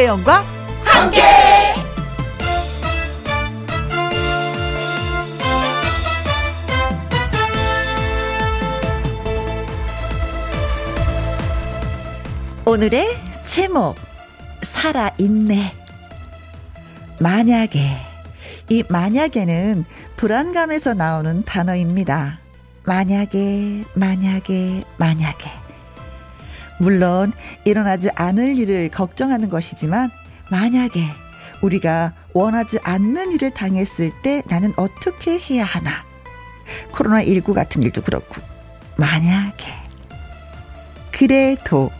김혜영과 함께. 오늘의 제목 살아있네. 만약에 이 만약에는 불안감에서 나오는 단어입니다. 만약에 만약에 만약에 물론 일어나지 않을 일을 걱정하는 것이지만 만약에 우리가 원하지 않는 일을 당했을 때 나는 어떻게 해야 하나. 코로나19 같은 일도 그렇고. 만약에. 그래도,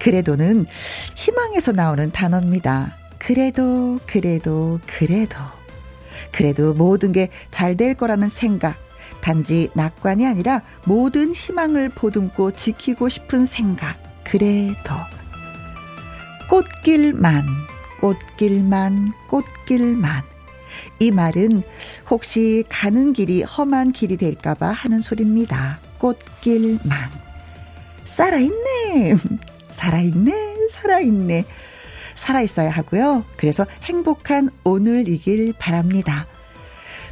그래도는 희망에서 나오는 단어입니다. 그래도, 그래도, 그래도. 그래도 모든 게 잘 될 거라는 생각. 단지 낙관이 아니라 모든 희망을 보듬고 지키고 싶은 생각. 그래도 꽃길만 꽃길만 꽃길만 이 말은 혹시 가는 길이 험한 길이 될까봐 하는 소리입니다. 꽃길만 살아있네 살아있네 살아있네 살아있어야 하고요. 그래서 행복한 오늘 이길 바랍니다.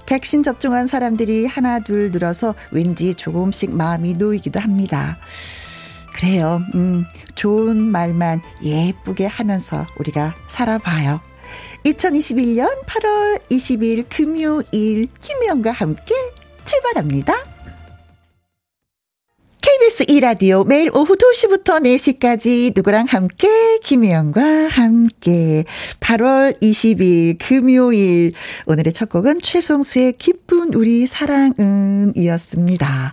백신 접종한 사람들이 하나 둘 늘어서 왠지 조금씩 마음이 놓이기도 합니다. 그래요. 음, 좋은 말만 예쁘게 하면서 우리가 살아봐요. 2021년 8월 20일 금요일 김혜영과 함께 출발합니다. KBS 2라디오 매일 오후 2시부터 4시까지 누구랑 함께 김혜영과 함께 8월 20일 금요일 오늘의 첫 곡은 최송수의 기쁜 우리 사랑은 이었습니다.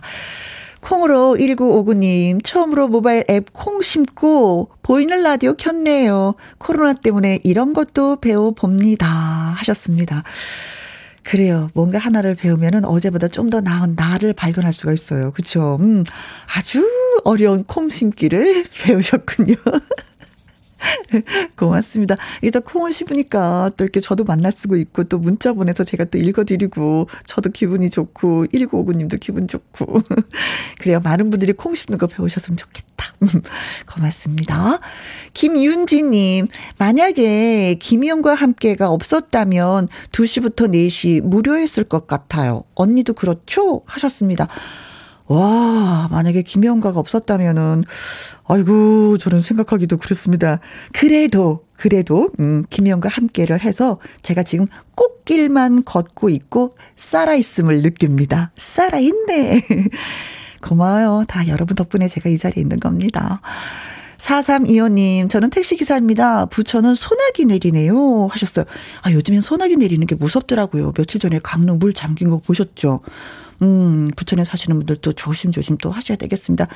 콩으로 1959님, 처음으로 모바일 앱 콩 심고 보이는 라디오 켰네요. 코로나 때문에 이런 것도 배워봅니다. 하셨습니다. 그래요. 뭔가 하나를 배우면은 어제보다 좀 더 나은 나를 발견할 수가 있어요. 그쵸? 음, 아주 어려운 콩 심기를 배우셨군요. 고맙습니다. 일단 콩을 씹으니까 또 이렇게 저도 만날 수고 있고 또 문자 보내서 제가 또 읽어드리고 저도 기분이 좋고 1959님도 기분 좋고 그래요. 많은 분들이 콩 씹는 거 배우셨으면 좋겠다. 고맙습니다. 김윤지님 만약에 김희영과 함께가 없었다면 2시부터 4시 무료했을 것 같아요. 언니도 그렇죠? 하셨습니다. 와, 만약에 김영가가 없었다면은, 아이고, 저는 생각하기도 그렇습니다. 그래도, 그래도, 음, 김영과 함께를 해서 제가 지금 꽃길만 걷고 있고, 살아있음을 느낍니다. 살아있네. 고마워요. 다 여러분 덕분에 제가 이 자리에 있는 겁니다. 4325님, 저는 택시기사입니다. 부천은 소나기 내리네요. 하셨어요. 아, 요즘엔 소나기 내리는 게 무섭더라고요. 며칠 전에 강릉 물 잠긴 거 보셨죠? 음, 부천에 사시는 분들도 조심조심 또 하셔야 되겠습니다.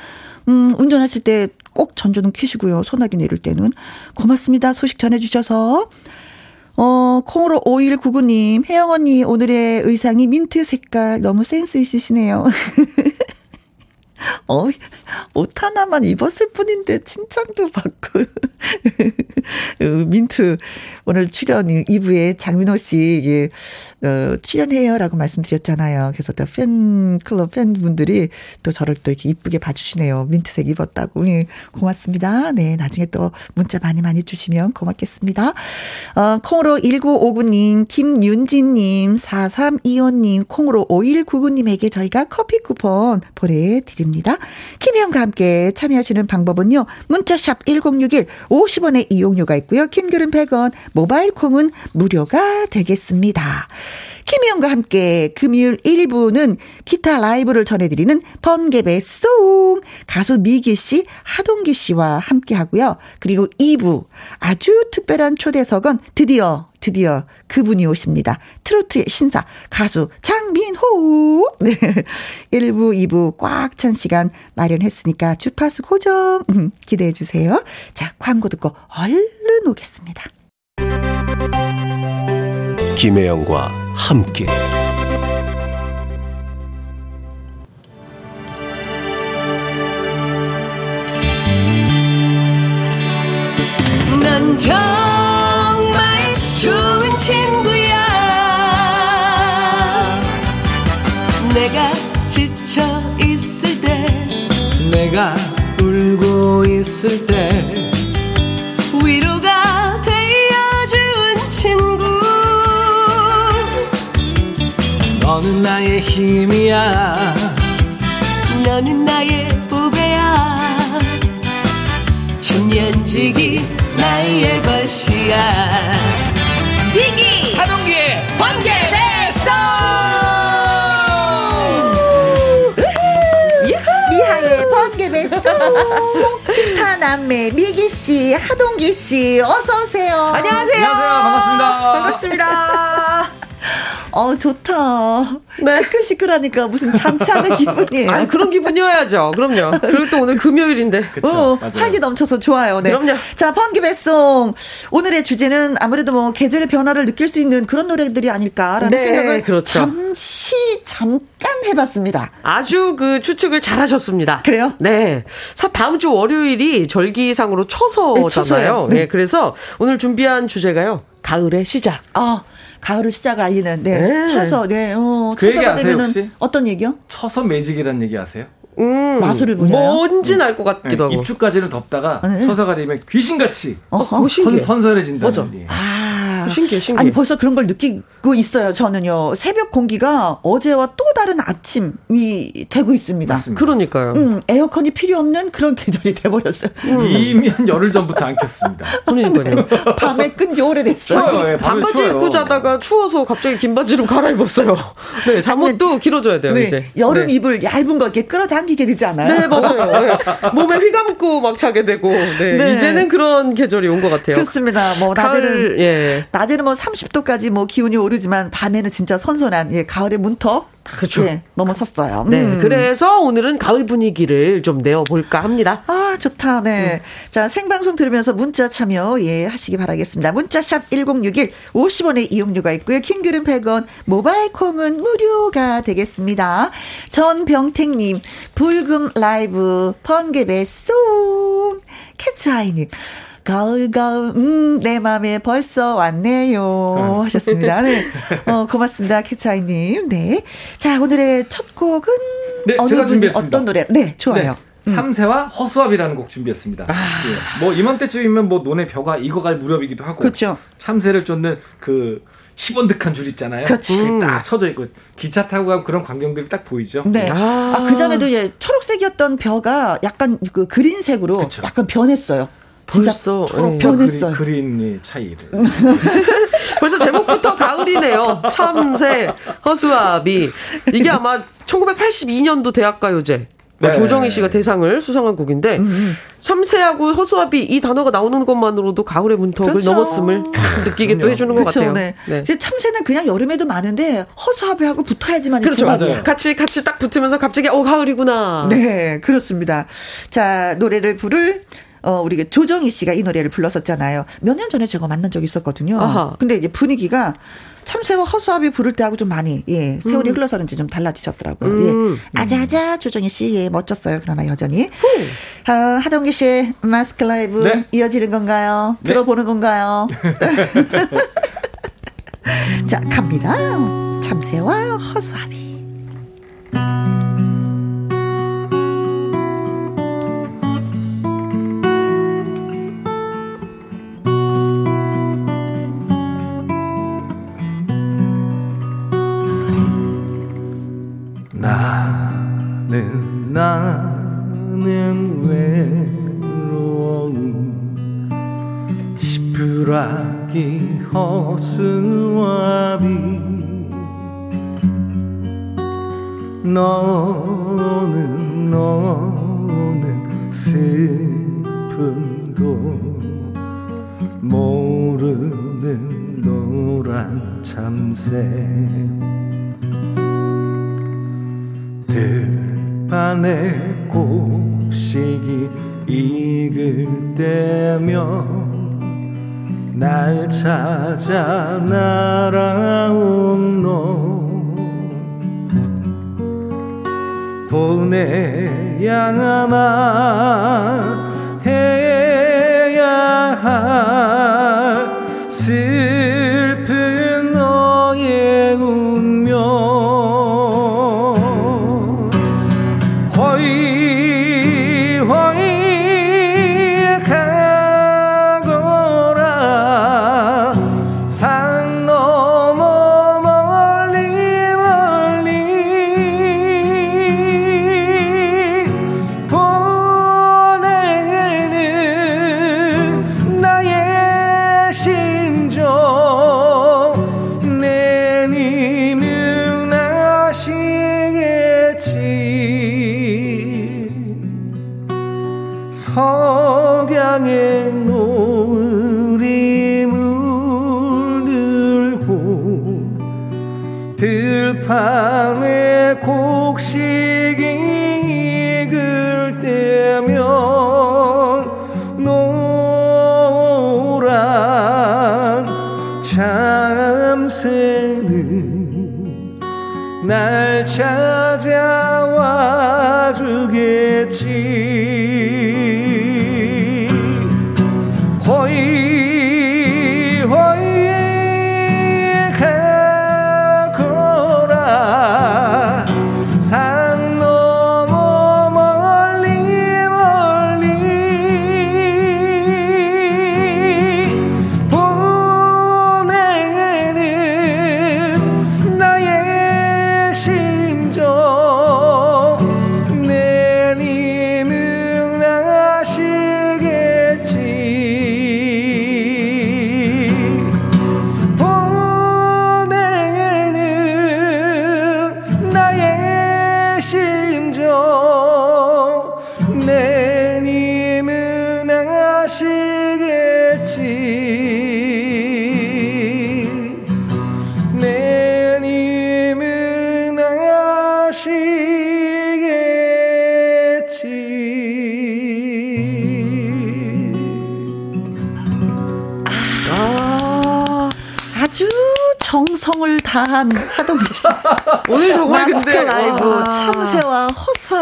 음, 운전하실 때 꼭 전조등 켜시고요. 소나기 내릴 때는. 고맙습니다. 소식 전해주셔서. 어, 콩으로 5199님, 혜영 언니, 오늘의 의상이 민트 색깔 너무 센스 있으시네요. 어, 옷 하나만 입었을 뿐인데 칭찬도 받고. 어, 민트 오늘 출연 2부에 장민호 씨 예, 어, 출연해요라고 말씀드렸잖아요. 그래서 또 팬클럽 팬분들이 또 저를 또 이렇게 이쁘게 봐주시네요. 민트색 입었다고. 예, 고맙습니다. 네, 나중에 또 문자 많이 많이 주시면 고맙겠습니다. 어, 콩으로 1959님, 김윤진님, 4325님, 콩으로 5199님에게 저희가 커피 쿠폰 보내드립니다. 김혜영과 함께 참여하시는 방법은요. 문자샵 1061 50원의 이용료가 있고요. 킹글은 100원, 모바일 콩은 무료가 되겠습니다. 김희영과 함께 금요일 1부는 기타 라이브를 전해드리는 번개배 송 가수 미기 씨, 하동기 씨와 함께 하고요. 그리고 2부 아주 특별한 초대석은 드디어 드디어 그분이 오십니다. 트로트의 신사 가수 장민호. 네. 1부, 2부 꽉 찬 시간 마련했으니까 주파수 고정 음, 기대해 주세요. 자, 광고 듣고 얼른 오겠습니다. 김혜영과 함께. 난 정말 좋은 친구야. 내가 지쳐 있을 때 내가 울고 있을 때 너는 나의 힘이야. 너는 나의 후배야. 천년지기 나의 것이야. 비기! 하동기의 번개 배송! 미하의 번개 배송! 기타 남매 미기 씨, 하동기 씨, 어서 오세요. 안녕하세요. 안녕하세요. 반갑습니다. 반갑습니다. 어 좋다. 네. 시끌시끌하니까 무슨 잔치하는 기분이에요. 아, 그런 기분이어야죠. 그럼요. 그리고 또 오늘 금요일인데. 그쵸 어. 활기 넘쳐서 좋아요. 네. 그럼요. 자, 번기 배송. 오늘의 주제는 아무래도 뭐 계절의 변화를 느낄 수 있는 그런 노래들이 아닐까라는 네, 생각을 그렇죠. 잠시 잠깐 해봤습니다. 아주 그 추측을 잘 하셨습니다. 그래요? 네. 사, 다음 주 월요일이 절기상으로 네, 처서잖아요. 처서예요. 네. 네. 그래서 오늘 준비한 주제가요. 가을의 시작. 아, 가을을 시작 알리는 네. 네. 쳐서 네. 어, 그 얘기 쳐서가 아세요, 되면은 혹시? 어떤 얘기요? 처서 매직이라는 얘기 아세요? 음. 마술을 부려요? 뭔진 알 것 같기도 네, 하고. 입추까지는 덥다가 네. 처서가 되면 귀신같이 신기해. 선, 선선해진다는 맞아. 얘기. 아, 신기해, 신기해. 아니 벌써 그런 걸 느끼고 있어요. 저는요. 새벽 공기가 어제와 또 다른 아침이 되고 있습니다. 맞습니다. 그러니까요. 음, 에어컨이 필요 없는 그런 계절이 돼버렸어요. 이미 한 열흘 전부터 안 켰습니다. 그러니까요. 밤에 끈지 오래됐어요. 추워요. 예, 밤에 반바지 추워요. 입고 자다가 추워서 갑자기 긴 바지로 갈아입었어요. 네, 잠옷도 길어져야 돼요, 네, 이제. 여름 네. 이불 얇은 거 이렇게 끌어당기게 되지 않아요? 네, 맞아요. 네. 몸에 휘감고 막 자게 되고. 네, 네. 이제는 그런 계절이 온 것 같아요. 그렇습니다. 뭐 가을, 예. 낮에는 뭐 30도까지 뭐 기온이 오르지만 밤에는 진짜 선선한 예, 가을의 문턱 그렇죠. 예, 넘어섰어요. 네, 음. 그래서 오늘은 가을 분위기를 좀 내어볼까 합니다. 아, 좋다. 네. 음. 자, 생방송 들으면서 문자 참여, 예, 하시기 바라겠습니다. 문자샵 1061, 50원의 이용료가 있고요. 킹글은 100원, 모바일 콩은 무료가 되겠습니다. 전병택님, 불금 라이브, 번개 배송, 캐츠아이님. 가을, 가을, 음, 내 맘에 벌써 왔네요. 하셨습니다. 네. 어, 고맙습니다. 캐츠아이님. 네. 자, 오늘의 첫 곡은 네, 어느 제가 준비했습니다. 어떤 노래? 네, 좋아요. 네, 참새와 허수아비라는 곡 준비했습니다. 예, 뭐 이맘때쯤이면 뭐 논의 벼가 익어갈 무렵이기도 하고 그렇죠. 참새를 쫓는 그 희번득한 줄 있잖아요. 그렇지. 딱 쳐져 있고 기차 타고 가면 그런 광경들이 딱 보이죠. 네. 아. 아, 그 전에도 예, 초록색이었던 벼가 약간 그 그린색으로 그쵸. 약간 변했어요. 벌써, 초록 예. 벼 변했어요. 그린, 그린의 차이를. 벌써 제목부터 가을이네요. 참새, 허수아비. 이게 아마 1982년도 대학가요제. 네. 조정희 씨가 대상을 수상한 곡인데 참새하고 허수아비 이 단어가 나오는 것만으로도 가을의 문턱을 그렇죠. 넘었음을 느끼게 또. 해주는 것 그렇죠. 같아요. 네. 네. 참새는 그냥 여름에도 많은데 허수아비하고 붙어야지만 그렇죠. 맞아요. 같이 같이 딱 붙으면서 갑자기 어 가을이구나. 네, 그렇습니다. 자, 노래를 부를 어, 우리 조정희 씨가 이 노래를 불렀었잖아요. 몇 년 전에 제가 만난 적이 있었거든요. 아하. 근데 이제 분위기가 참새와 허수아비 부를 때하고 좀 많이, 예, 세월이 흘러서 그런지 좀 달라지셨더라고요. 음. 예. 아자아자 조정희 씨, 예, 멋졌어요. 그러나 여전히. 아, 하동기 씨의 마스크 라이브 네. 이어지는 건가요? 네. 들어보는 건가요? 자, 갑니다. 참새와 허수아비. 나는 외로운 지푸라기 허수아비. 너는 너는 슬픔도 모르는 노란 참새. 들 판에 곡식이 익을 때면 날 찾아 날아온 너 보내야만 해야 할 날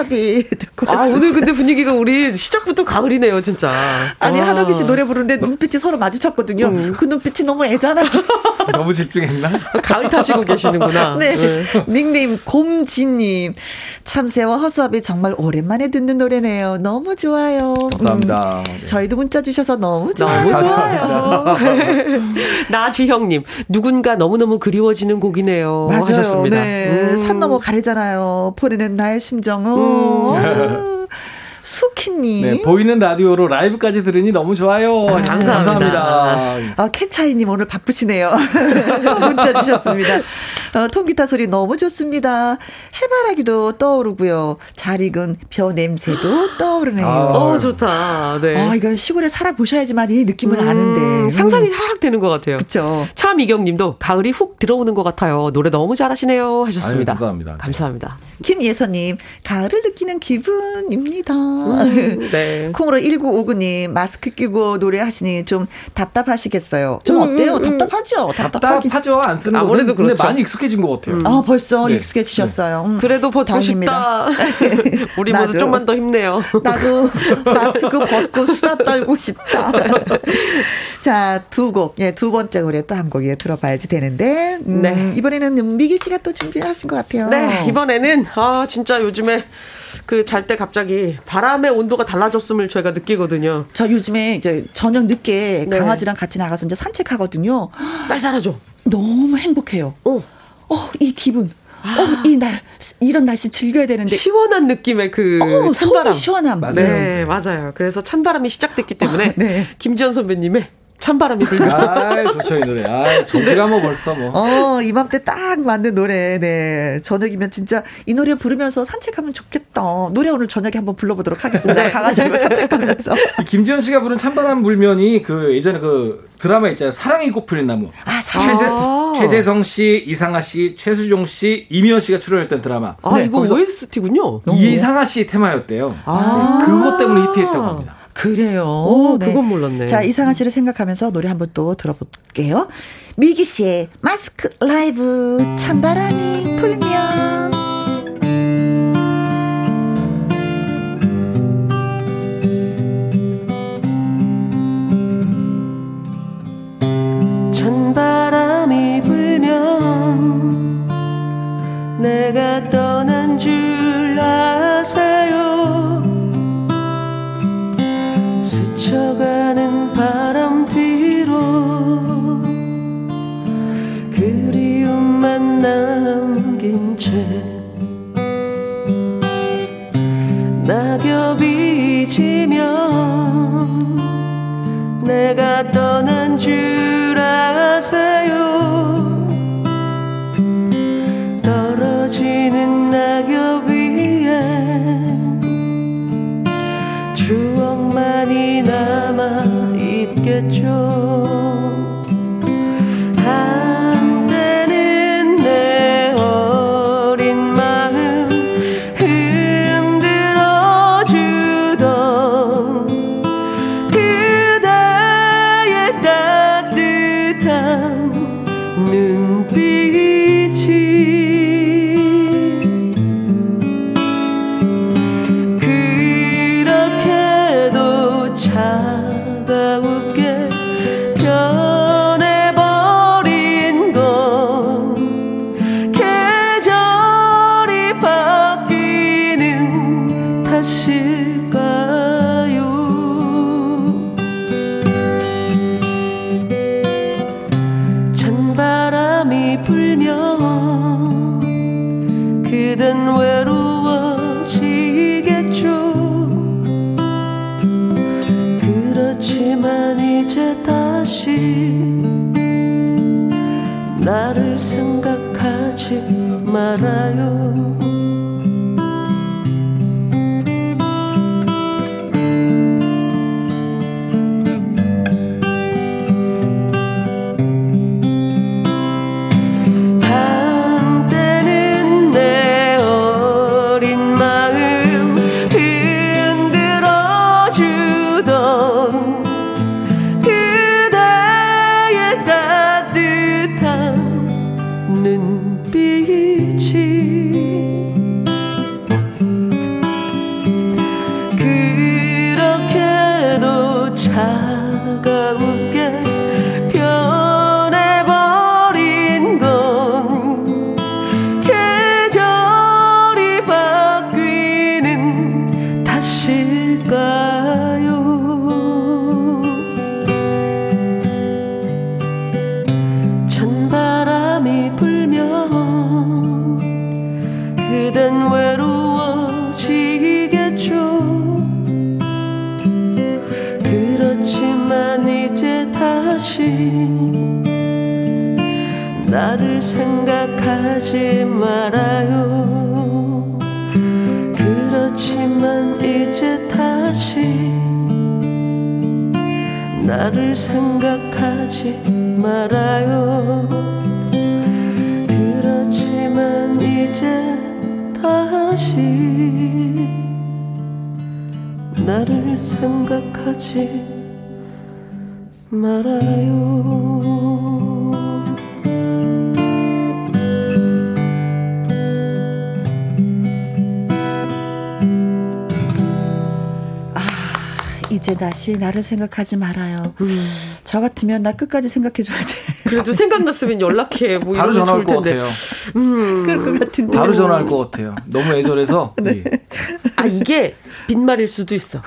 허수아비 듣고 아, 왔어요. 오늘 근데 분위기가 우리 시작부터 가을이네요, 진짜. 아니 아. 하동기 씨 노래 부르는데 눈빛이 서로 마주쳤거든요. 음. 그 눈빛이 너무 애잔하고. 너무 집중했나? 가을 타시고 계시는구나. 네. 닉네임 곰지님. 참새와 허수아비 정말 오랜만에 듣는 노래네요. 너무 좋아요. 감사합니다. 음, 저희도 문자 주셔서 너무 좋아요. 너무 좋아요. 나지형님, 누군가 너무너무 그리워지는 곡이네요. 맞아요. 하셨습니다. 네. 음. 산 넘어 가르잖아요. 보내는 나의 심정은. 어. 수키님. 네, 보이는 라디오로 라이브까지 들으니 너무 좋아요. 감사합니다. 감사합니다. 아, 캐차이님 오늘 바쁘시네요. 문자 주셨습니다. 어, 통기타 소리 너무 좋습니다. 해바라기도 떠오르고요. 잘 익은 벼 냄새도 떠오르네요. 아, 어, 좋다. 네. 아, 이건 시골에 살아보셔야지만 이 느낌을 음, 아는데. 상상이 확 되는 것 같아요. 그쵸. 차미경 님도 가을이 훅 들어오는 것 같아요. 노래 너무 잘하시네요. 하셨습니다. 아유, 감사합니다. 감사합니다. 김예선님, 가을을 느끼는 기분입니다. 음, 네. 콩으로 1959님, 마스크 끼고 노래하시니 좀 답답하시겠어요. 좀 음, 어때요? 답답하죠? 답답하긴. 답답하죠. 안 쓰는 거. 아무래도 그렇죠. 많이 익숙 해진 것 같아요. 아, 벌써 네. 익숙해지셨어요. 음. 그래도 다행입니다. 싶다. 우리 모두. 좀만 더 힘내요. 나도 마스크 벗고 수다 떨고 싶다. 자, 두 곡, 예, 두 번째 노래 또 한 곡, 예, 들어봐야지 되는데, 음, 네. 이번에는 미기 씨가 또 준비하신 것 같아요. 네, 이번에는 아 진짜 요즘에 그잘때 갑자기 바람의 온도가 달라졌음을 저희가 느끼거든요. 저 요즘에 이제 저녁 늦게 네. 강아지랑 같이 나가서 이제 산책하거든요. 쌀쌀하죠. 너무 행복해요. 어. 어, 이 기분. 어, 이 날, 이런 날씨 즐겨야 되는데. 시원한 느낌의 그 어, 찬바람. 시원함. 네, 맞아요. 그래서 찬바람이 시작됐기 때문에 네. 김지현 선배님의 찬바람이 불면 아, 좋죠, 이 노래. 아, 정지가 뭐 벌써 뭐. 어, 이맘때 딱 맞는 노래. 네. 저녁이면 진짜 이 노래 부르면서 산책하면 좋겠다. 노래 오늘 저녁에 한번 불러보도록 하겠습니다. 네. 강아지하고 산책하면서. 이 김지현 씨가 부른 찬바람 불면이 그 예전에 그 드라마 있잖아요. 사랑이 꽃피는 나무. 아, 사 최재, 아. 최재성 씨, 이상아 씨, 최수종 씨, 이미연 씨가 출연했던 드라마. 아 네, 이거 OST군요. 이상아 씨 테마였대요. 아. 네, 그것 때문에 히트했다고 합니다. 그래요. 오, 그건 몰랐네. 자, 이상한 씨를 생각하면서 노래 한번 또 들어볼게요. 미기 씨의 마스크 라이브 찬바람이 불면. 찬바람이 불면 내가 떠난 줄 스쳐가는 바람 뒤로 그리움만 남긴 채 낙엽이 지면 내가 떠난 줄 아세요? 떨어지는 낙엽 있 나를 생각하지 말아요. 저 같으면 나 끝까지 생각해줘야 돼. 그래도 생각났으면 연락해. 뭐 바로 이러면 전화할 좋을 것 텐데. 같아요. 그럴 것 같은데. 바로 전화할 것 같아요. 너무 애절해서. 예. 아 이게 빈말일 수도 있어.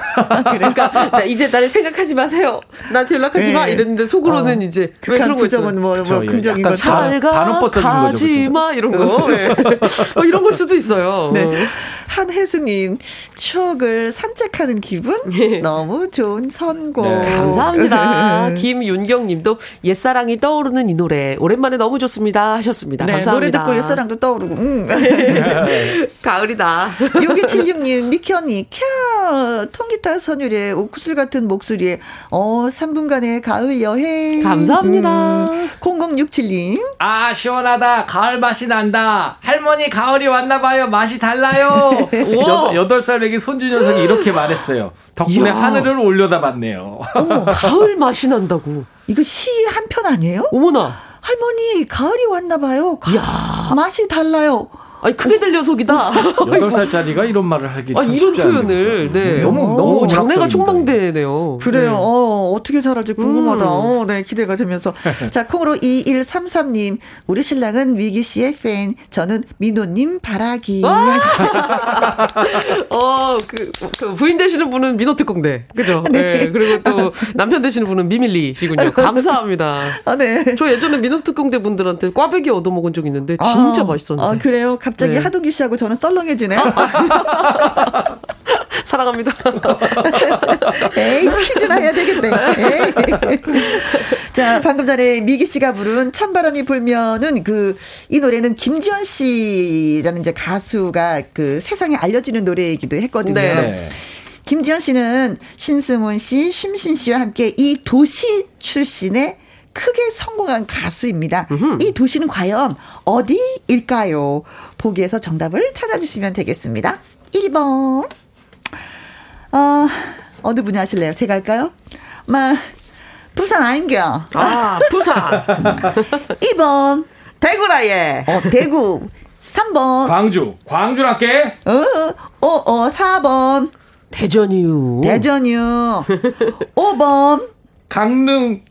그러니까 나 이제 나를 생각하지 마세요. 나한테 연락하지 마. 네. 이랬는데 속으로는 어. 이제 왜 그런 거 있잖아. 뭐, 저, 뭐 예, 긍정인. 잘- 잘가 가지? 마 이런 거 예. 어, 이런 걸 수도 있어요. 네. 어. 한혜수님, 추억을 산책하는 기분? 예. 너무 좋은 선곡. 네. 감사합니다. 김윤경 님도 옛사랑이 떠오르는 이 노래 오랜만에 너무 좋습니다 하셨습니다. 네, 노래 감사합니다. 듣고 옛사랑도 떠오르고. 음. 가을이다. 6276님, 미현이, 캬, 통기타 선율의 옥구슬 같은 목소리에, 어, 3분간의 가을 여행. 감사합니다. 음. 0067님, 아 시원하다 가을 맛이 난다 할머니 가을이 왔나봐요 맛이 달라요 여덟, 여덟 살 애기 손주 녀석이 이렇게 말했어요 덕분에 이야. 하늘을 올려다 봤네요 어머, 가을 맛이 난다고. 이거 시 한 편 아니에요? 어머나. 할머니, 가을이 왔나 봐요. 이야. 맛이 달라요. 아니 크게 들려 속이다. 여덟 살짜리가 이런 말을 하기 아참 이런 표현을. 네. 너무 오, 너무 장래가. 촉망되네요. 그래요. 네. 어, 어떻게 잘할지 궁금하다. 음. 어, 네, 기대가 되면서. 자, 콩으로 2133님. 우리 신랑은 위기 씨의 팬. 저는 민호님 바라기. 어, 그, 그 부인 되시는 분은 민호 특공대. 그죠? 네. 그리고 또 남편 되시는 분은 미밀리 씨군요. 감사합니다. 아, 네. 저 예전에 민호 특공대 분들한테 꽈배기 얻어먹은 적 있는데 진짜 아, 맛있었는데. 아, 그래요? 갑 자기 네. 하동기 씨하고 저는 썰렁해지네. 사랑합니다. 에이, 퀴즈나 해야 되겠네. 에이. 자, 방금 전에 미기 씨가 부른 찬바람이 불면은 그, 이 노래는 김지현 씨라는 이제 가수가 그 세상에 알려지는 노래이기도 했거든요. 네. 네. 김지현 씨는 신승훈 씨, 심신 씨와 함께 이 도시 출신의 크게 성공한 가수입니다. 이 도시는 과연 어디일까요? 보기에서 정답을 찾아주시면 되겠습니다. 1번. 어, 어느 분이 하실래요? 제가 할까요? 마, 부산 아닌겨. 아, 부산. 2번. 대구라예. 어, 대구. 3번. 광주. 광주로 할게. 어, 어, 어, 4번. 대전이요. 대전이요. 5번. 강릉.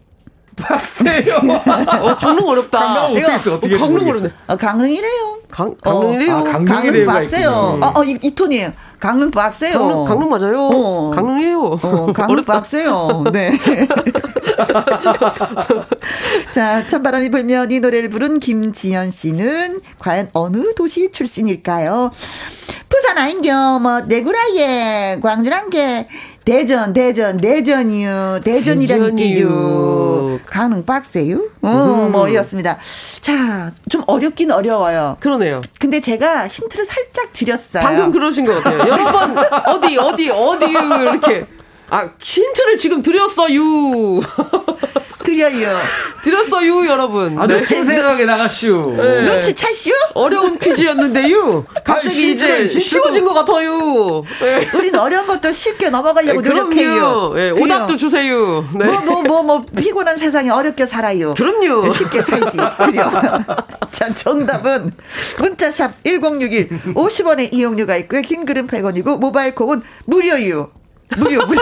박세요. 어, 강릉 어렵다. 강릉 어떻게 했어? 어떻게 어, 강릉. 어렵네. 어, 강릉이래요. 강, 강릉이래요. 아, 강릉. 박세요. 있군요. 어, 어, 이, 이 톤이에요. 강릉 박세요. 강릉, 강릉 맞아요. 어. 강릉이에요. 어, 강릉. 박세요. 네. 자, 찬바람이 불면 이 노래를 부른 김지연 씨는 과연 어느 도시 출신일까요? 부산 아인겨, 뭐, 내구라예, 광주란 게, 대전, 대전, 대전이요, 대전이란 게요. 강릉 빡세요? 어, 음. 뭐, 이었습니다. 자, 좀 어렵긴 어려워요. 그러네요. 근데 제가 힌트를 살짝 드렸어요. 방금 그러신 것 같아요. 여러 번, 어디, 어디, 어디, 이렇게. 아, 힌트를 지금 드렸어요. 그려요. 드렸어요, 여러분. 아주 네. 생생하게 나가시오. 네. 눈치 차시오? 어려운 퀴즈였는데요. 갑자기 아니, 이제 쉬워진 것 같아요. 네. 우린 어려운 것도 쉽게 넘어가려고 노력해요. 그럼요. 예, 그래요. 오답도 주세요. 네. 뭐, 뭐, 뭐, 뭐, 피곤한 세상에 어렵게 살아요. 그럼요. 쉽게 살지. 그래요. 자, 정답은 문자샵 1061 50원의 이용료가 있고요. 긴 글은 100원이고 모바일 콩은 무료유. 무료, 무료.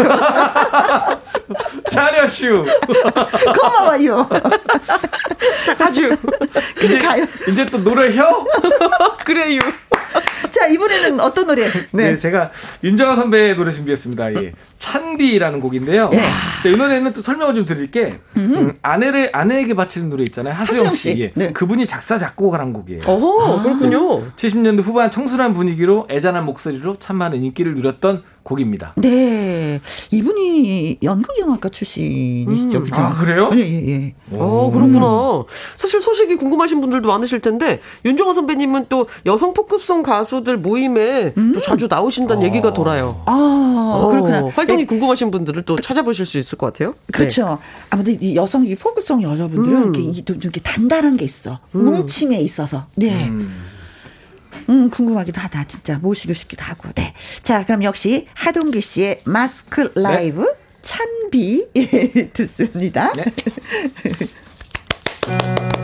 잘하시오. 고마워요. 자, 가주. 가요. 이제 또 노래 혀? 그래요. 자, 이번에는 어떤 노래? 네. 네. 제가 윤정아 선배의 노래 준비했습니다. 예. 찬비라는 곡인데요. 예. 자, 이 노래는 또 설명을 좀 드릴게. 음, 아내를 아내에게 바치는 노래 있잖아요. 하수영 하수영 씨. 씨. 예. 네. 그분이 작사 작곡을 한 곡이에요. 어허, 그렇군요. 70년대 후반 청순한 분위기로 애잔한 목소리로 참 많은 인기를 누렸던 곡입니다. 네. 이분이 연극영화과 출신이시죠. 그죠? 아, 그래요? 예, 예, 예. 어, 그렇구나. 사실 소식이 궁금하신 분들도 많으실 텐데, 윤종아 선배님은 또 여성 포급성 가수들 모임에 또 자주 나오신다는 얘기가 돌아요. 아, 어, 그렇구나. 활동이 궁금하신 분들을 또 찾아보실 수 있을 것 같아요. 그렇죠. 아무튼 이 여성 이 포크성 여자분들은 음. 이렇게, 이렇게 단단한 게 있어. 뭉침에 있어서. 네. 음. 음, 궁금하기도 하다. 진짜 모시고 싶기도 하고. 네. 자, 그럼 역시 하동기 씨의 마스크 라이브 찬비 예, 듣습니다. 네.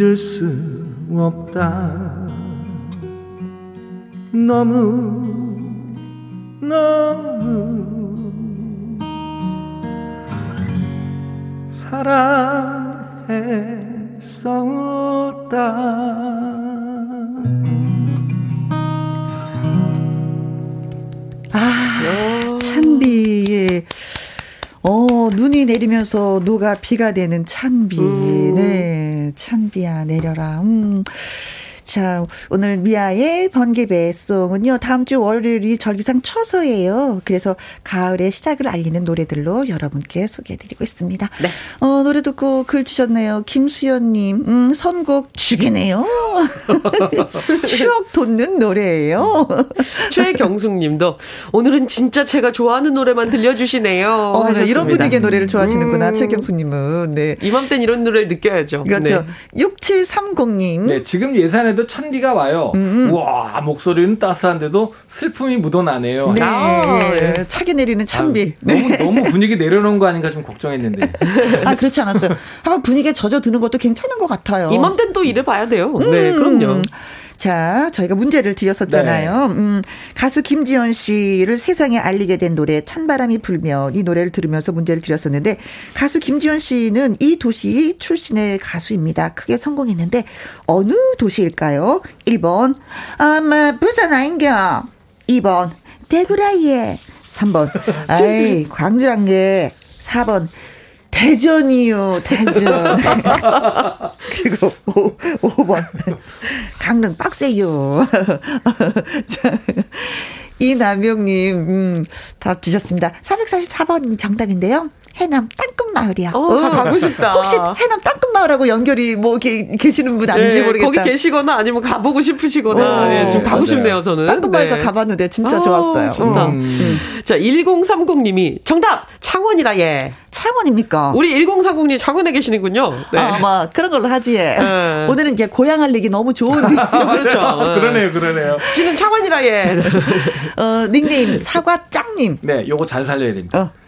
잊을 수 없다 너무 너무 사랑했었다 아, 찬비의 어, 눈이 내리면서 노가 비가 되는 찬비. 네. 찬비야, 내려라. 음. 자, 오늘 미아의 번개배송은요, 다음 주 월요일이 절기상 처서예요. 그래서 가을의 시작을 알리는 노래들로 여러분께 소개해드리고 있습니다. 네. 어, 노래 듣고 글 주셨네요. 김수연님, 음, 선곡 죽이네요. 추억 돋는 노래예요. 최경숙 님도 오늘은 진짜 제가 좋아하는 노래만 들려주시네요. 어, 하셨습니다. 이런 분위기의 노래를 좋아하시는구나, 음. 최경수님은. 네. 이맘땐 이런 노래를 느껴야죠. 그렇죠. 네. 6730님. 네, 지금 예산에도 찬비가 와요. 와, 목소리는 따스한데도 슬픔이 묻어나네요. 네. 아, 예. 차게 내리는 찬비. 아유, 너무, 너무 분위기 내려놓은 거 아닌가 좀 걱정했는데. 아, 그렇지 않았어요. 한번 분위기에 젖어드는 것도 괜찮은 것 같아요. 이맘땐 또 일해봐야 돼요. 네, 그럼요. 음. 자, 저희가 문제를 드렸었잖아요. 네. 음, 가수 김지연 씨를 세상에 알리게 된 노래 찬바람이 불면 이 노래를 들으면서 문제를 드렸었는데 가수 김지연 씨는 이 도시 출신의 가수입니다. 크게 성공했는데 어느 도시일까요? 1번 아마 부산 아인겨 2번 대구라예 3번 아이 광주랑예 4번 대전이요, 대전. 그리고 5, 5번. 강릉 빡세요. 자, 이남영님, 음, 답 주셨습니다. 444번이 정답인데요. 해남 땅끝 마을이요. 어, 가고 싶다. 혹시 해남 땅끝 마을하고 연결이 뭐 이렇게 계시는 분 아닌지 네, 모르겠다. 거기 계시거나 아니면 가보고 싶으시거나 어, 예, 좀 가고 맞아요. 싶네요, 저는. 땅끝 마을 저 네. 가봤는데 진짜 아, 좋았어요. 좋다. 음. 자, 1030님이 정답! 창원이라 예. 창원입니까? 우리 1040님 창원에 계시는군요. 네. 아, 뭐 그런 걸로 하지. 네. 오늘은 이제 고향 알리기 너무 좋은 그렇죠. 그러네요, 그러네요. 지금 창원이라 예. 어, 닉네임 사과짱님. 네, 요거 잘 살려야 됩니다. 어.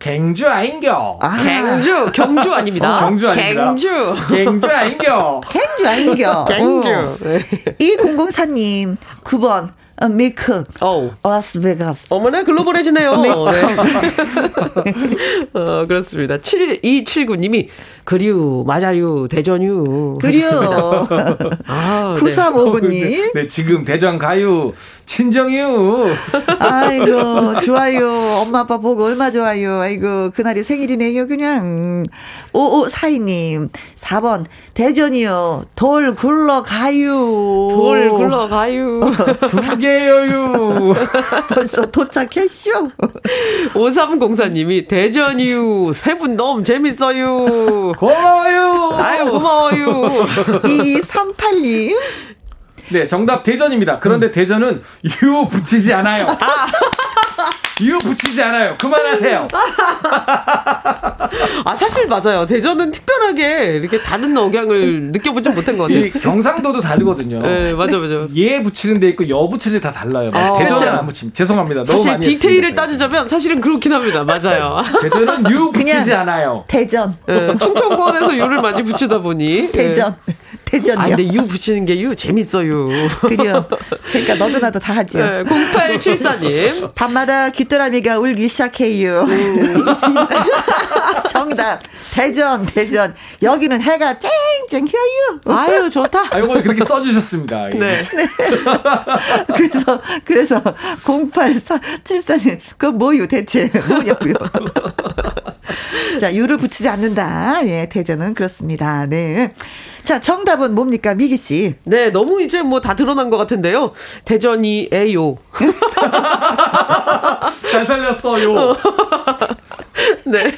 갱주 아인겨. 아, 갱주, 경주 아닙니다. 어, 경주 아닙니다. 갱주. 갱주 아인겨. 갱주 아닌겨. 갱주. 네. 2004님 9번 어, 밀크 어우. 라스베가스. 어머나 글로벌해지네요. 네. 어, 그렇습니다. 7279님이 그리우 맞아요 대전유. 그리요. 아, 네. 9359님. 네, 지금 대전 가유 친정유. 아이고, 좋아요. 엄마 아빠 보고 얼마 좋아요. 아이고, 그날이 생일이네요, 그냥. 5542님. 4번, 대전이요. 돌 굴러가요. 돌 굴러가요. 두 개여유. 벌써 도착했쇼. 5304님이 대전유 세분 너무 재밌어요. 고마워요. 아유 고마워요. 2238님. 네, 정답 대전입니다. 그런데 대전은 유 붙이지 않아요. 유 붙이지 않아요. 그만하세요. 아 사실 맞아요. 대전은 특별하게 이렇게 다른 억양을 느껴보지 못한 것이 같아요. 경상도도 다르거든요. 네 맞아 맞아. 예 붙이는 데 있고 여 붙이는 데 다 달라요. 아, 대전은 그렇죠. 안 붙임. 죄송합니다. 너무 사실 많이 디테일을 했습니다. 따지자면 사실은 그렇긴 합니다. 맞아요. 대전은 유 붙이지 않아요. 대전. 예, 충청권에서 요를 많이 붙이다 보니 대전. 대전이요. 아, 근데 유 붙이는 게 유 재밌어요. 그래요. 그러니까 너도 나도 다 하죠. 네, 0874님. 밤마다 귀뚜라미가 울기 시작해요. 음. 정답. 대전, 대전. 여기는 해가 쨍쨍해요. 아유, 좋다. 아, 이걸 그렇게 써주셨습니다. 예. 네. 그래서, 그래서 0874님, 그건 뭐요, 대체? 뭐냐고요. 자, 유를 붙이지 않는다. 예, 대전은 그렇습니다. 네. 자, 정답은 뭡니까, 미기 씨? 네, 너무 이제 뭐 다 드러난 것 같은데요. 대전이 에요. 잘 살렸어요. 네.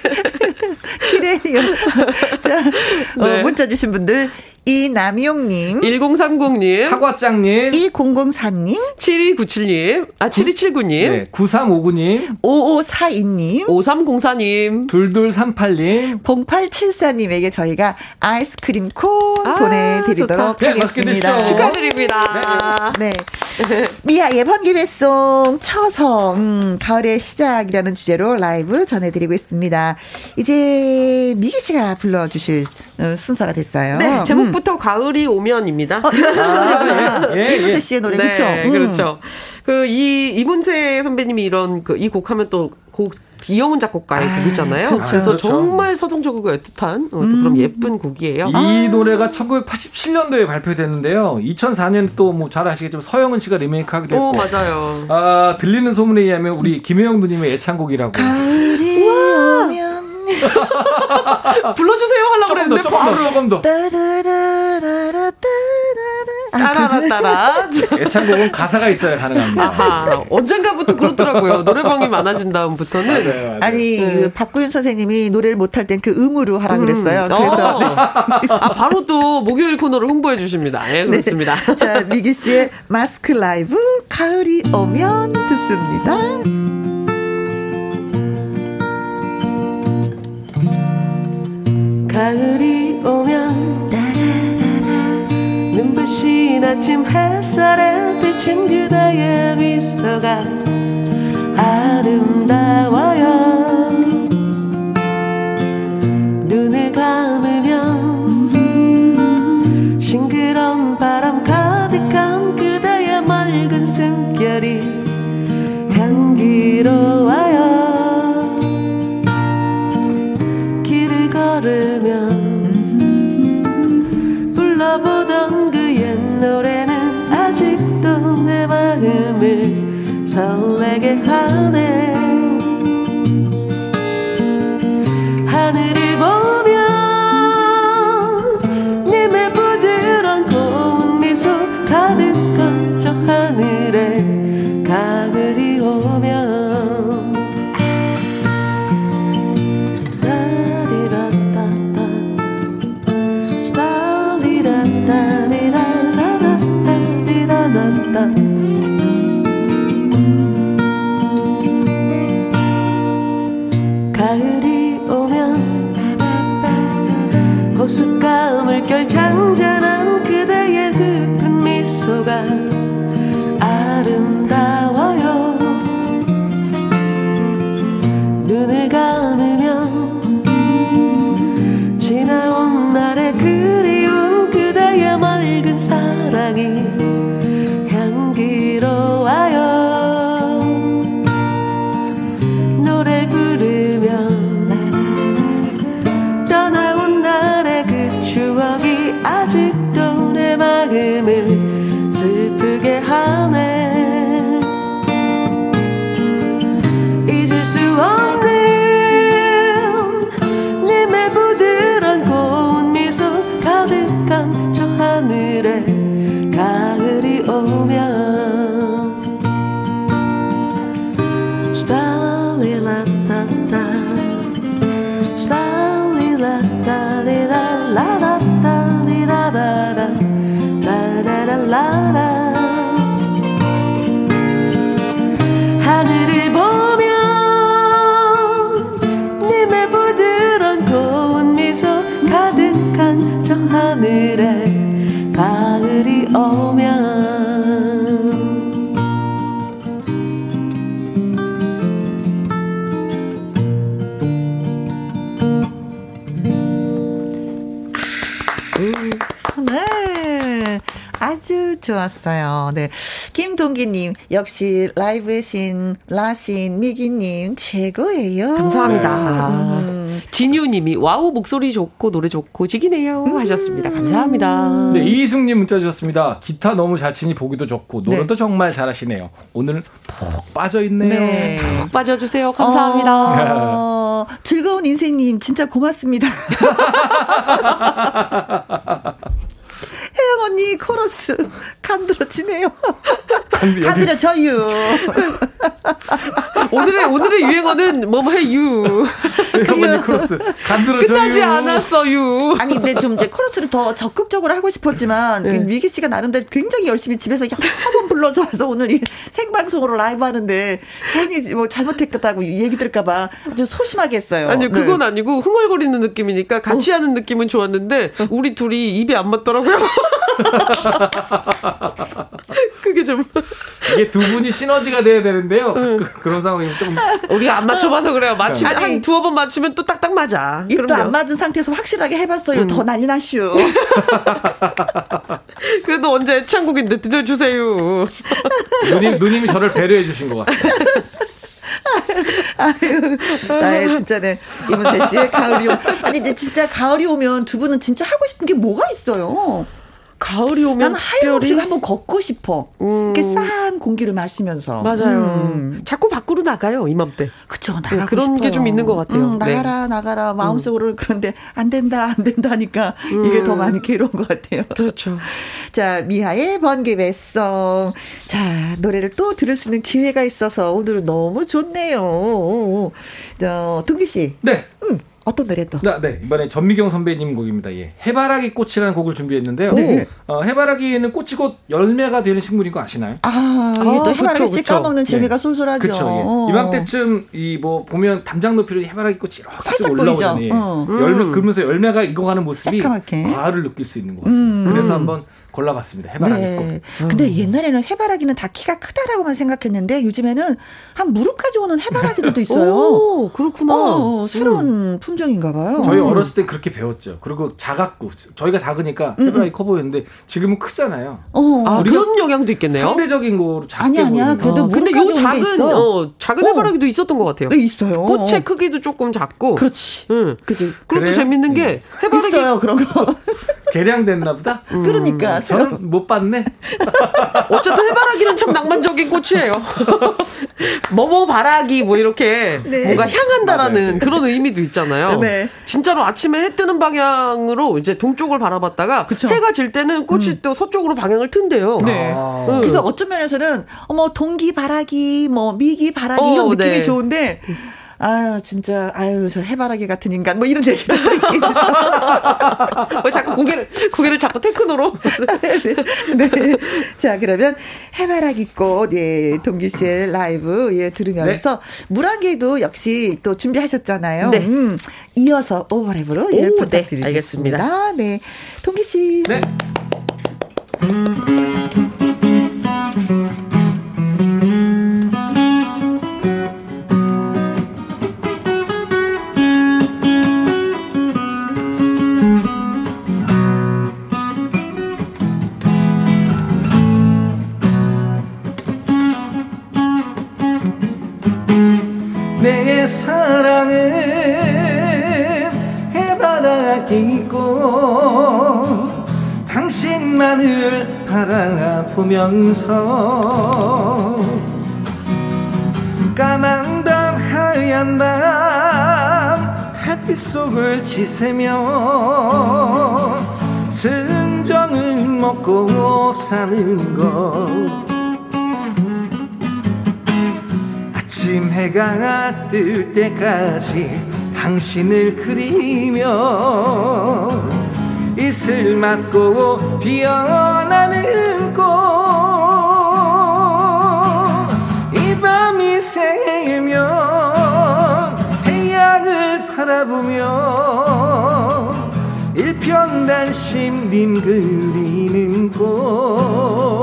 그래요. 자, 어, 네. 문자 주신 분들, 이남용님, 1030님, 사과짱님, 2004님, 7297님, 아, 7279님, 네, 9359님, 5542님, 5304님. 2238님, 0874님에게 저희가 아이스크림 콘 아, 보내드리도록 좋다. 네, 하겠습니다. 드십시오. 축하드립니다. 네. 미아의 번개배송 처성, 음, 가을의 시작이라는 주제로 라이브 전해드리고 있습니다. 이제 미기 씨가 불러주실 어, 순서가 됐어요. 네, 음. 제목부터 가을이 오면입니다. 어, 이문세 씨 노래구나. 예, 예. 씨의 노래? 네, 음. 그렇죠. 그, 이, 이문세 선배님이 이런, 그, 이 곡 하면 또, 곡, 이영훈 작곡가의 아, 곡이잖아요. 그렇죠. 그래서 그렇죠. 정말 서정적이고 애틋한 어, 또 그런 예쁜 곡이에요. 이 노래가 1987년도에 발표됐는데요. 2004년 또 뭐 잘 아시겠지만 서영은 씨가 리메이크하게 됐고. 오, 맞아요. 아, 들리는 소문에 의하면 우리 김혜영 누님의 애창곡이라고. 가을이 오면 불러주세요 하려고 더, 그랬는데 조금 더, 바로 조금 더. 따라라라라 따라라 따라라 따라. 애창곡은 가사가 있어야 가능합니다. 아하, 언젠가부터 그렇더라고요. 노래방이 많아진 다음부터는. 맞아요, 맞아요. 아니 그 박구윤 선생님이 노래를 못할 땐 그 음으로 하라 그랬어요. 음, 그래서 어. 아, 바로 또 목요일 코너를 홍보해 주십니다. 예, 그렇습니다. 네. 자 미기 씨의 마스크 라이브 가을이 오면 듣습니다. 가을이 오면 눈부신 아침 햇살에 비친 그대의 미소가 아름다워요 하네 하늘을 보면 님의 부드러운 고운 미소 가득한 저 하늘 좋았어요. 네. 김동기님, 역시 라이브의 신, 라신, 미기님, 최고예요. 감사합니다. 음. 진유님이 wow 목소리 좋고 노래 좋고 지기네요 하셨습니다. 감사합니다. 네, 이희승님 문자 주셨습니다. 기타 너무 잘 치니 보기도 좋고 노래도 네. 정말 잘하시네요. 오늘 푹 빠져 있네요. 네. 푹 빠져주세요. 감사합니다. 어, 즐거운 인생님, 진짜 고맙습니다. 혜영 언니 코러스 간드러지네요. 간드러 저유. 오늘의 오늘의 유행어는 뭐뭐 해유 어머니 코러스 간들어 끝나지. 않았어요. 아니 근데 좀 이제 코러스를 더 적극적으로 하고 싶었지만 네. 미기 씨가 나름대로 굉장히 열심히 집에서 여러 번 불러줘서 오늘 이 생방송으로 라이브 하는데 괜히 뭐 잘못했다고 얘기 들을까봐 아주 소심하게 했어요. 아니요, 네. 그건 아니고 흥얼거리는 느낌이니까 같이 하는 느낌은 좋았는데 우리 둘이 입이 안 맞더라고요. 그게 좀 이게 두 분이 시너지가 돼야 되는데요. 그, 그런 상황이 좀 우리가 안 맞춰봐서 그래요. 맞히면 아니. 한 두어 번 맞추면 또 딱딱 맞아. 입도 그럼요. 안 맞은 상태에서 확실하게 해봤어요. 더 난리 나슈. 그래도 언제 애창곡인데 들려주세요. 누님 누님이 저를 배려해 주신 것 같아요. 아유, 나의 진짜네. 이문세 씨의 가을이 오. 아니, 근데 진짜 가을이 오면 두 분은 진짜 하고 싶은 게 뭐가 있어요? 가을이 오면 나는 하염없이 특별히 한번 걷고 싶어. 음. 이렇게 싸한 공기를 마시면서. 맞아요. 음. 자꾸 밖으로 나가요 이맘때. 그쵸, 나가고 그런 게 싶어요. 좀 있는 것 같아요. 음, 네. 나가라, 나가라. 마음속으로는 그런데 안 된다, 안 된다 하니까 이게 더 많이 괴로운 것 같아요. 그렇죠. 자, 미하의 번개 배송. 자, 노래를 또 들을 수 있는 기회가 있어서 오늘 너무 좋네요. 저, 동기 씨. 네. 음, 어떤 노래 또? 네, 네. 이번에 전미경 선배님 곡입니다. 예. 해바라기 꽃이라는 곡을 준비했는데요. 네. 어, 해바라기는 꽃이 곧 열매가 되는 식물인 거 아시나요? 아, 이게 또 아, 해바라기 그쵸, 씨 그쵸. 까먹는 재미가 네. 쏠쏠하죠. 그렇죠. 어. 예. 이맘때쯤 이 뭐 보면 담장 높이로 해바라기 꽃이 이렇게 살짝 올라오잖아요. 보이죠? 예. 어. 열매 그러면서 열매가 익어가는 모습이 새까맣게. 과를 느낄 수 있는 것 같습니다. 음. 그래서 한번 골라봤습니다. 해바라기 네. 꽃. 근데 옛날에는 해바라기는 다 키가 크다라고만 생각했는데 요즘에는 한 무릎까지 오는 해바라기들도 있어요. 오, 그렇구나. 어, 새로운 품종인가 봐요. 저희 음. 어렸을 때 그렇게 배웠죠. 그리고 작았고 저희가 작으니까 해바라기 커 보였는데 지금은 크잖아요. 어. 아, 그런 영향도 있겠네요. 상대적인 거로 작게 아니야, 아니야. 그래도 거. 어, 근데 요게 작은 있어. 어, 작은 어. 해바라기도 있었던 것 같아요. 네, 있어요. 꽃의 크기도 조금 작고. 그렇지. 응. 그지. 그리고 또 그래요? 재밌는 게 해바라기 있어요, 그런 거. 개량됐나 보다. 그러니까. 저는 못 봤네. 어쨌든 해바라기는 참 낭만적인 꽃이에요. 뭐뭐 바라기 뭐 이렇게 네. 뭔가 향한다라는 맞아요. 그런 의미도 있잖아요. 네. 진짜로 아침에 해 뜨는 방향으로 이제 동쪽을 바라봤다가 그쵸. 해가 질 때는 꽃이 또 서쪽으로 방향을 튼대요. 네. 아. 응. 그래서 어떤 면에서는 어머 동기 바라기 뭐 미기 바라기 어, 이런 느낌이 네. 좋은데 아유 진짜 아유 저 해바라기 같은 인간 뭐 이런 얘기도 또 있긴 있어. 왜 자꾸 고개를 고개를 자꾸 테크노로 네. 자 그러면 해바라기 꽃 예, 동기 씨의 라이브 예 들으면서 물안개도 역시 또 준비하셨잖아요. 네. 음, 이어서 오버랩으로 예 오, 네, 부탁드리겠습니다. 알겠습니다. 네. 동기 씨. 네. 내 당신만을 바라보면서 까만 밤 하얀 밤 달빛 속을 지새며 순정을 먹고 사는 것. 아침 해가 뜰 때까지 당신을 그리며 이슬 맞고 피어나는 꽃이 밤이 새면 태양을 바라보며 일편단심 님 그리는 꽃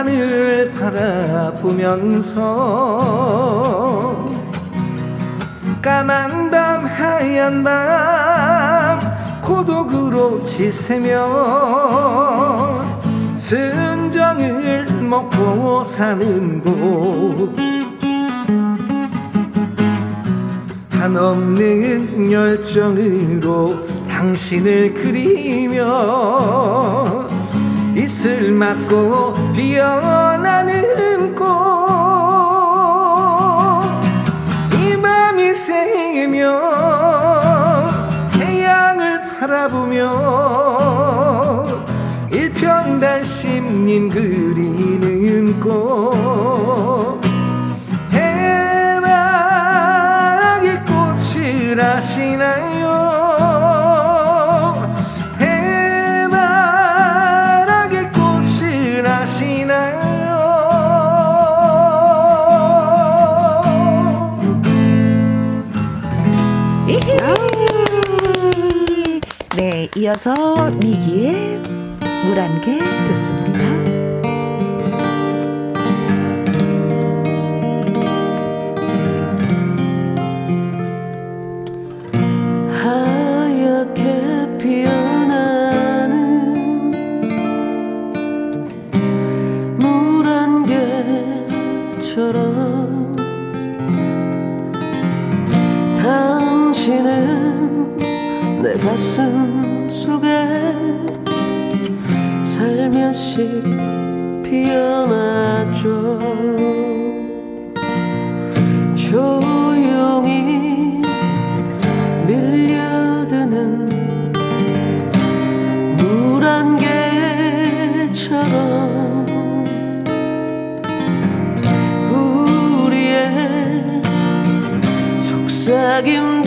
당신만을 바라보면서 까만 밤 하얀 밤 고독으로 지새며 순정을 먹고 사는 곳. 한없는 열정으로 당신을 그리며 이슬 맞고 피어나는 꽃이 밤이 새면 태양을 바라보며 일편단심님 그리는 꽃 이어서 미기의 물한개 듣습니다. 속에 살며시 피어나죠. 조용히 밀려드는 물한 개처럼 우리의 속삭임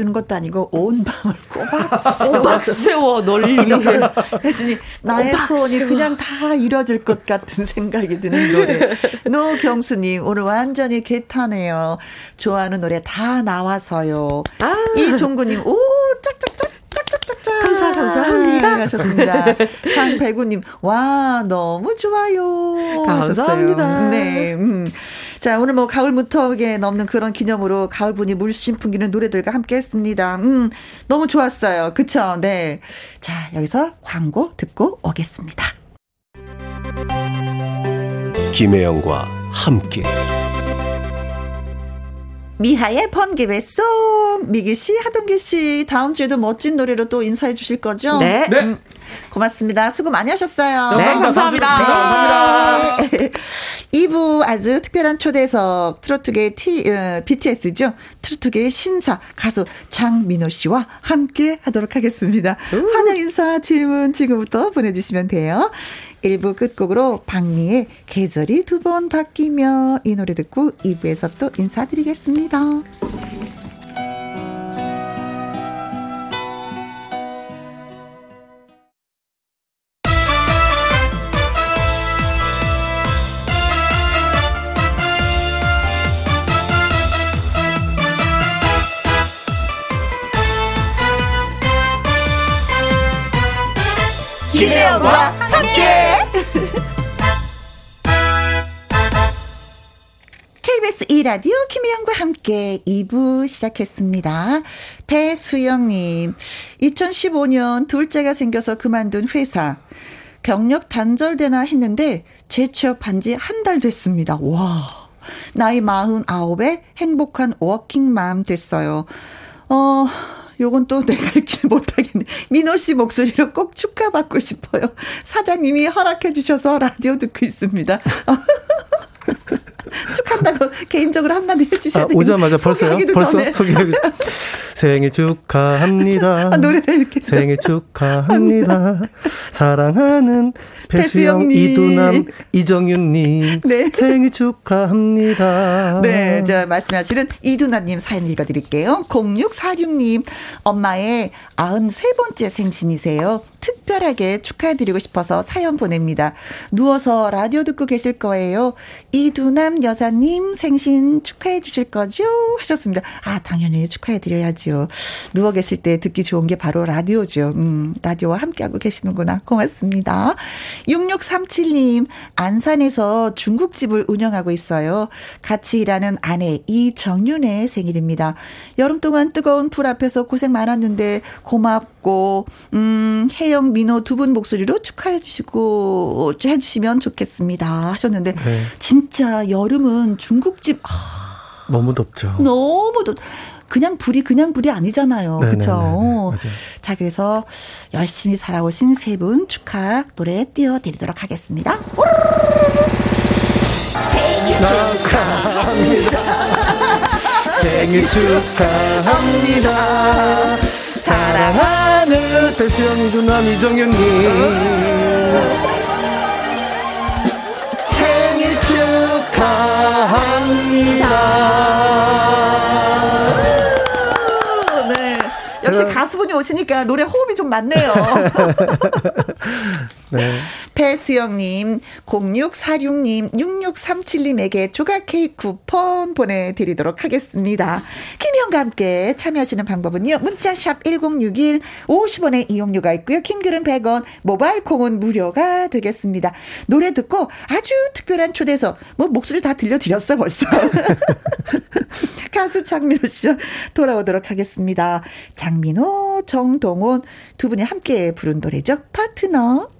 해주는 것도 아니고 온 밤을 꼬박 꼬박 세워 널리 했으니 나의 소원이 세워. 그냥 다 이뤄질 것 같은 생각이 드는 노래. 노경수님 오늘 완전히 개타네요. 좋아하는 노래 다 나와서요. 아. 이종구님 오 짝짝짝. 짝짝짝짝. 감사, 감사합니다. 하셨습니다. 장배구님, 와, 너무 좋아요. 감사합니다. 하셨어요. 네. 음. 자, 오늘 뭐 가을 무턱에 넘는 그런 기념으로 가을분이 물씬 풍기는 노래들과 함께 했습니다. 음, 너무 좋았어요. 그쵸? 네. 자, 여기서 광고 듣고 오겠습니다. 김혜영과 함께 미하의 번개배송 미기 씨, 하동기 씨 다음 주에도 멋진 노래로 또 인사해 주실 거죠? 네. 네. 음, 고맙습니다. 수고 많이 하셨어요. 네, 감사합니다. 감사합니다. 네. 2부 아주 특별한 초대석 트로트계 T, 어, BTS죠. 트로트계의 신사 가수 장민호 씨와 함께 하도록 하겠습니다. 환영 인사 질문 지금부터 보내주시면 돼요. 1부 끝곡으로 박미의 계절이 두 번 바뀌며 이 노래 듣고 2부에서 또 인사드리겠습니다. 김혜영과 함께 KBS 2라디오 김혜영과 함께 2부 시작했습니다. 배수영님, 2015년 둘째가 생겨서 그만둔 회사. 경력 단절되나 했는데 재취업한 지 한 달 됐습니다. 와. 나이 49에 행복한 워킹맘 됐어요. 어, 요건 또 내가 읽질 못하겠네. 민호 씨 목소리로 꼭 축하받고 싶어요. 사장님이 허락해 주셔서 라디오 듣고 있습니다. 축한다고 개인적으로 한마디 해주셔야 아, 되겠네요. 오자마자 벌써요? 벌써. 소개 생일 축하합니다. 아, 노래를 이렇게 좀- 생일 축하합니다. 사랑하는 배수영. 이두남, 이정윤님. 네. 생일 축하합니다. 네, 자, 말씀하시는 이두나님 사연 읽어드릴게요. 0646님, 엄마의 93번째 생신이세요. 특별하게 축하해드리고 싶어서 사연 보냅니다. 누워서 라디오 듣고 계실 거예요. 이두남 여사님 생신 축하해 주실 거죠? 하셨습니다. 아, 당연히 축하해 드려야죠. 누워 계실 때 듣기 좋은 게 바로 라디오죠. 음, 라디오와 함께하고 계시는구나. 고맙습니다. 6637님, 안산에서 중국집을 운영하고 있어요. 같이 일하는 아내 이정윤의 생일입니다. 여름 동안 뜨거운 불 앞에서 고생 많았는데 고맙고, 음, 혜영, 민호 두 분 목소리로 축하해 주시고, 해주시면 좋겠습니다. 하셨는데, 네. 진짜 여 름은 중국집, 아, 너무 덥죠. 너무 더 그냥 불이 그냥 불이 아니잖아요. 그렇죠. 자, 그래서 열심히 살아오신 세 분 축하 노래 띄워 드리도록 하겠습니다. 생일 축하합니다. 사랑하는 배수영, 이두남, 이정윤님. 축하합니다. 네. 역시 가수분이 오시니까 노래 호흡이 좀 맞네요. 네. 배수영님, 0646님, 6637님에게 조각 케이크 쿠폰 보내드리도록 하겠습니다. 김현과 함께 참여하시는 방법은요. 문자샵 1061, 50원의 이용료가 있고요. 킹글은 100원, 모바일 콩은 무료가 되겠습니다. 노래 듣고 아주 특별한 초대석, 뭐 목소리 다 들려드렸어 벌써. 가수 장민호 씨 돌아오도록 하겠습니다. 장민호, 정동원 두 분이 함께 부른 노래죠. 파트너.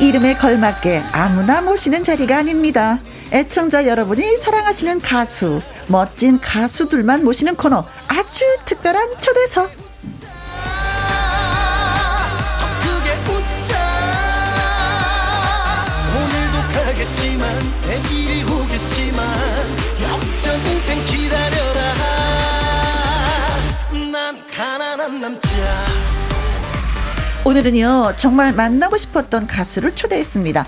이름에 걸맞게 아무나 모시는 자리가 아닙니다. 애청자 여러분이 사랑하시는 가수, 멋진 가수들만 모시는 코너, 아주 특별한 초대석. 오늘은요, 정말 만나고 싶었던 가수를 초대했습니다.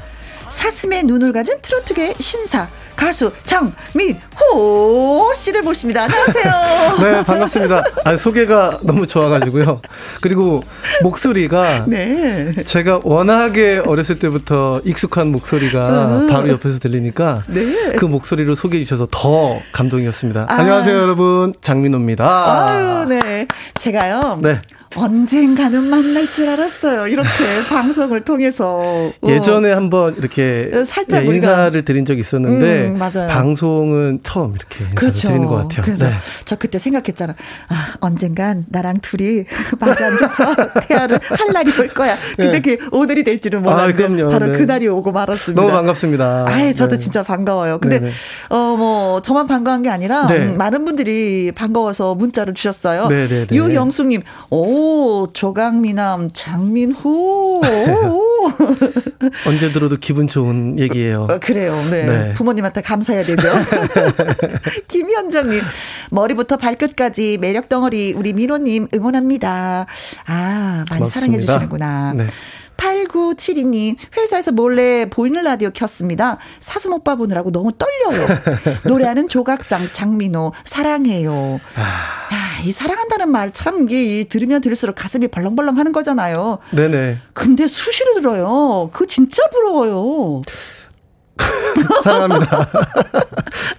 사슴의 눈을 가진 트로트계 신사, 가수 장민호 씨를 모십니다. 안녕하세요. 네, 반갑습니다. 아, 소개가 너무 좋아가지고요. 그리고 목소리가 네. 제가 워낙에 어렸을 때부터 익숙한 목소리가 음. 바로 옆에서 들리니까 네. 그 목소리로 소개해 주셔서 더 감동이었습니다. 아. 안녕하세요, 여러분. 장민호입니다. 아유, 네. 제가요. 네. 언젠가는 만날 줄 알았어요. 이렇게 방송을 통해서. 어. 예전에 한번 이렇게 어, 살짝 예, 인사를 드린 적이 있었는데 음, 맞아요. 방송은 처음 이렇게 그렇죠. 드리는 것 같아요. 그래서 네. 저 그때 생각했잖아. 아, 언젠간 나랑 둘이 마주 앉아서 대화를 할 날이 올 거야. 근데 네. 그 오늘이 될 줄은 아, 몰랐는데 그럼요. 바로 네. 그날이 오고 말았습니다. 너무 반갑습니다. 아예 저도 네. 진짜 반가워요. 근데 네네. 어뭐 저만 반가운 게 아니라 네. 음, 많은 분들이 반가워서 문자를 주셨어요. 유영숙님, 오 조강미남 장민호. 오. 언제 들어도 기분 좋은 얘기예요. 어, 그래요. 네. 네. 부모님한테 감사해야 되죠. 김현정님, 머리부터 발끝까지 매력 덩어리 우리 민호님 응원합니다. 아, 많이 고맙습니다. 사랑해 주시는구나. 네. 8972님, 회사에서 몰래 보이는 라디오 켰습니다. 사슴 오빠 보느라고 너무 떨려요. 노래하는 조각상 장민호, 사랑해요. 아, 이 사랑한다는 말 참, 이게 이 들으면 들을수록 가슴이 벌렁벌렁 하는 거잖아요. 네네. 근데 수시로 들어요. 그거 진짜 부러워요. 사랑합니다.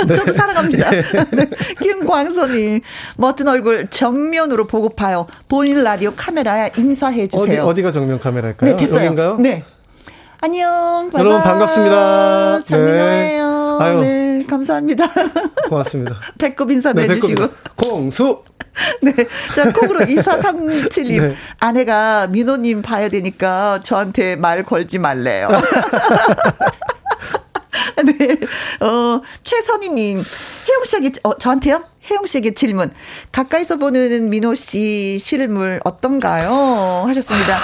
저도 사랑합니다. 네. 김광선이 멋진 얼굴 정면으로 보고파요. 보이는 라디오 카메라에 인사해 어디, 주세요. 어디 가 정면 카메라일까요? 네, 됐어요. 여긴가요? 네. 안녕. 바이바이. 여러분 반갑습니다. 장민호예요. 네. 아유. 네, 감사합니다. 고맙습니다. 배꼽 인사도 네, 해주시고. 배꼽. 공수! 네. 자, 콩으로 2437님. 네. 아내가 민호님 봐야 되니까 저한테 말 걸지 말래요. 네. 어, 최선희님. 혜영 씨에게, 어, 저한테요? 혜영 씨에게 질문. 가까이서 보는 민호 씨 실물 어떤가요? 하셨습니다.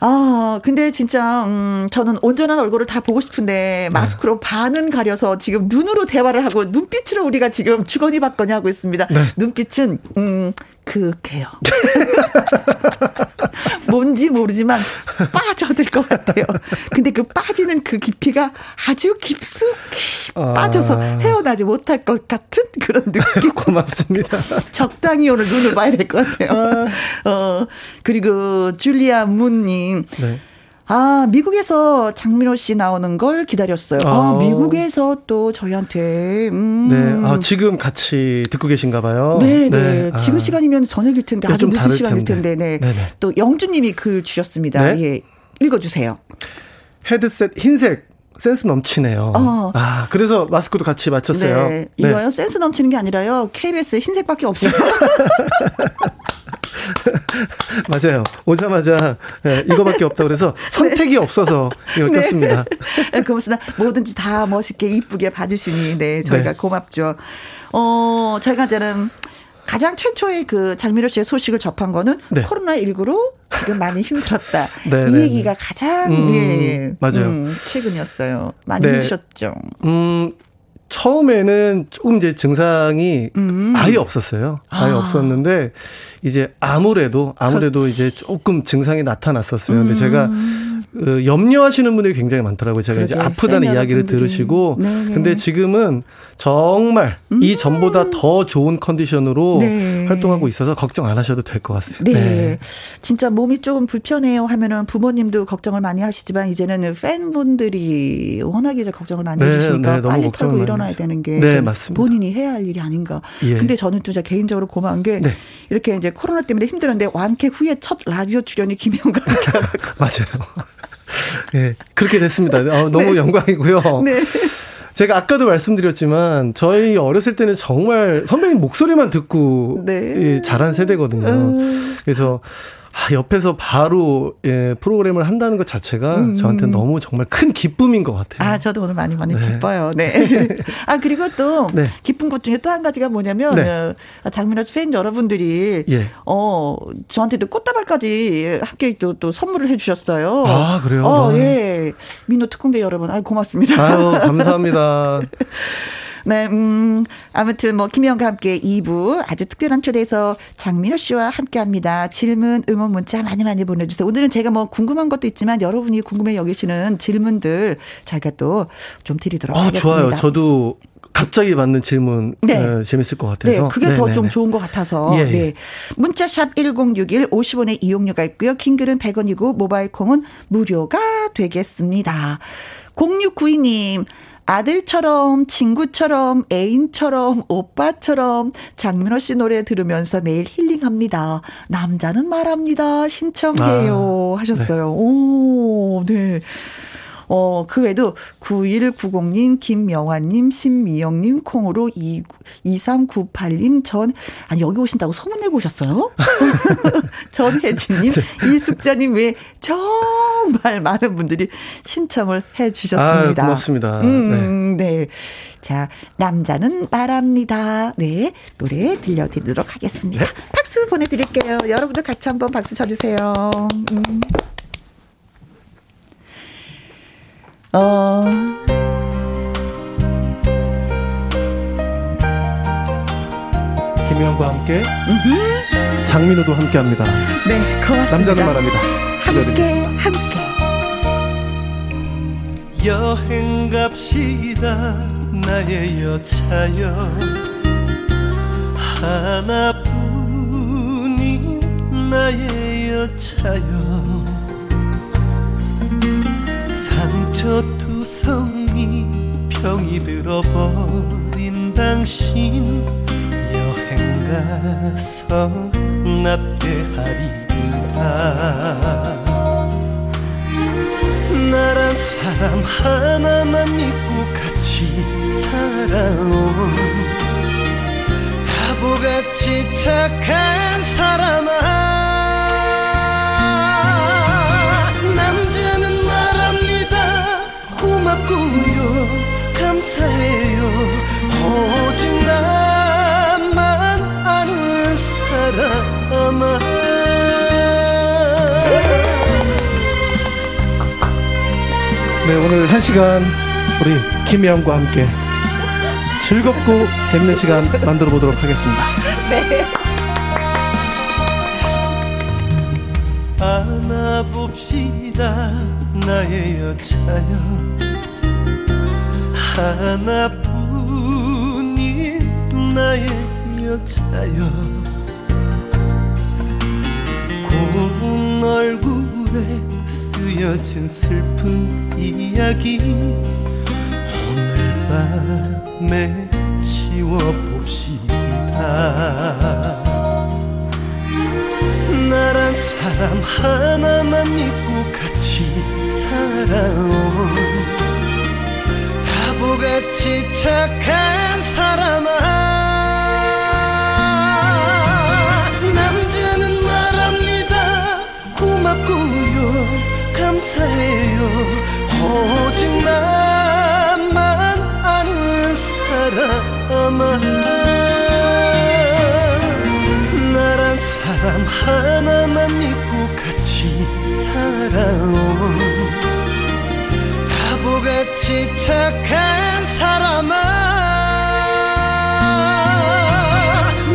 아, 근데 진짜, 음, 저는 온전한 얼굴을 다 보고 싶은데, 마스크로 반은 가려서 지금 눈으로 대화를 하고, 눈빛으로 우리가 지금 주거니 받거니 하고 있습니다. 눈빛은, 음, 그게요. 뭔지 모르지만 빠져들 것 같아요. 근데 그 빠지는 그 깊이가 아주 깊숙이 아. 빠져서 헤어나지 못할 것 같은 그런 느낌. 고맙습니다. 적당히 오늘 눈을 봐야 될 것 같아요. 어, 그리고 줄리아 문님. 네. 아, 미국에서 장민호 씨 나오는 걸 기다렸어요. 아, 아. 미국에서 또 저희한테, 음. 네. 아, 지금 같이 듣고 계신가 봐요. 네, 네. 아. 지금 시간이면 저녁일 텐데, 네, 아주 좀 늦은 시간일 텐데, 텐데. 네. 네네. 또 영주 님이 글 주셨습니다. 네. 예. 읽어 주세요. 헤드셋 흰색 센스 넘치네요. 어. 아, 그래서 마스크도 같이 맞췄어요. 네. 이거요 센스 넘치는 게 아니라요. KBS에 흰색밖에 없어요. 맞아요. 오자마자 네, 이거밖에 없다 그래서 선택이 없어서 이걸 네. 꼈습니다. 네, 그것보다 뭐든지 다 멋있게 이쁘게 봐주시니 네 저희가 네. 고맙죠. 어 저희가 이제는 가장 최초의 그 장민호 씨의 소식을 접한 거는 네. 코로나 19로 지금 많이 힘들었다. 네, 이 네, 얘기가 가장 음, 예, 예. 맞아요. 음, 최근이었어요. 많이 네. 힘드셨죠. 음, 처음에는 조금 이제 증상이 음. 아예 없었어요. 아예 아. 없었는데 이제 아무래도 아무래도 그렇지. 이제 조금 증상이 나타났었어요. 근데 음. 제가 어, 염려하시는 분들이 굉장히 많더라고요. 제가 이제 아프다는 팬 이야기를 여러분들이. 들으시고 네네. 근데 지금은 정말 이 전보다 더 좋은 컨디션으로 네. 활동하고 있어서 걱정 안 하셔도 될 것 같아요. 네. 진짜 몸이 조금 불편해요 하면은 부모님도 걱정을 많이 하시지만 이제는 팬분들이 워낙에 이제 걱정을 많이 네, 해주시니까 네, 빨리 털고 일어나야 하죠. 되는 게 네. 본인이 해야 할 일이 아닌가. 예. 근데 저는 진짜 개인적으로 고마운 게 네. 이렇게 이제 코로나 때문에 힘들었는데 완쾌 후에 첫 라디오 출연이 김혜영과 함께 맞아요. 예, 그렇게 됐습니다. 어, 너무 영광이고요. 네. 제가 아까도 말씀드렸지만 저희 어렸을 때는 정말 선배님 목소리만 듣고 네. 예, 자란 세대거든요. 그래서 아, 옆에서 바로 예, 프로그램을 한다는 것 자체가 저한테 너무 정말 큰 기쁨인 것 같아요. 아, 저도 오늘 많이 많이 네. 기뻐요. 네. 아, 그리고 또 네. 기쁜 것 중에 또 한 가지가 뭐냐면 네. 어, 장민호 씨팬 여러분들이 예. 어, 저한테도 꽃다발까지 함께 또, 또 선물을 해 주셨어요. 아, 그래요? 어, 아. 예. 민노 특공대 여러분, 아, 고맙습니다. 아유, 감사합니다. 네, 음, 아무튼 뭐, 김희영과 함께 2부 아주 특별한 초대에서 장민호 씨와 함께 합니다. 질문, 응원 문자 많이 많이 보내주세요. 오늘은 제가 뭐 궁금한 것도 있지만 여러분이 궁금해 여기시는 질문들 저희가 또 좀 드리도록 아, 하겠습니다. 좋아요. 저도 갑자기 받는 질문 네. 예, 재밌을 것 네, 같아서. 그게 더좀 네네네. 좋은 것 같아서. 예, 예. 네. 문자샵 1061 50원의 이용료가 있고요. 킹글은 100원이고 모바일 콩은 무료가 되겠습니다. 0692님. 아들처럼, 친구처럼, 애인처럼, 오빠처럼 장민호 씨 노래 들으면서 매일 힐링합니다. 남자는 말합니다. 신청해요. 아, 하셨어요. 오, 네. 어, 그 외에도 9190님, 김명환님, 신미영님, 콩으로 2, 2398님, 전, 아니, 여기 오신다고 소문내고 오셨어요? 전혜진님, 이숙자님 외에 정말 많은 분들이 신청을 해 주셨습니다. 아, 고맙습니다. 음, 네. 자, 남자는 말합니다. 네. 노래 들려드리도록 하겠습니다. 박수 보내드릴게요. 여러분들 같이 한번 박수 쳐주세요. 음. 어, 김혜영과 함께 장민호도 함께합니다. 네, 고맙습니다. 남자는 말합니다. 함께. 함께. 여행 갑시다 나의 여차여 하나뿐인 나의 여차여 상처 투성이 병이 들어버린 당신 여행 가서 납대하리라 나란 사람 하나만 믿고 같이 살아온 바보같이 착한 사람아 고맙고요? 감사해요. 오직 나만 아는 사람아. 네, 오늘 한 시간 우리 김혜영과 함께 즐겁고 재밌는 시간 만들어 보도록 하겠습니다. 안아봅시다 나의 여차여 하나뿐인 나의 여차여. 고운 얼굴에 쓰여진 슬픈 이야기 오늘 밤에 지워봅시다. 나란 사람 하나만 믿고 같이 살아온 바보같이 착한 사람아. 남자는 말합니다. 고맙고요. 감사해요. 오직 나만 아는 사람아. 나란 사람 하나만 믿고 같이 살아온 바보같이 착한 사람아.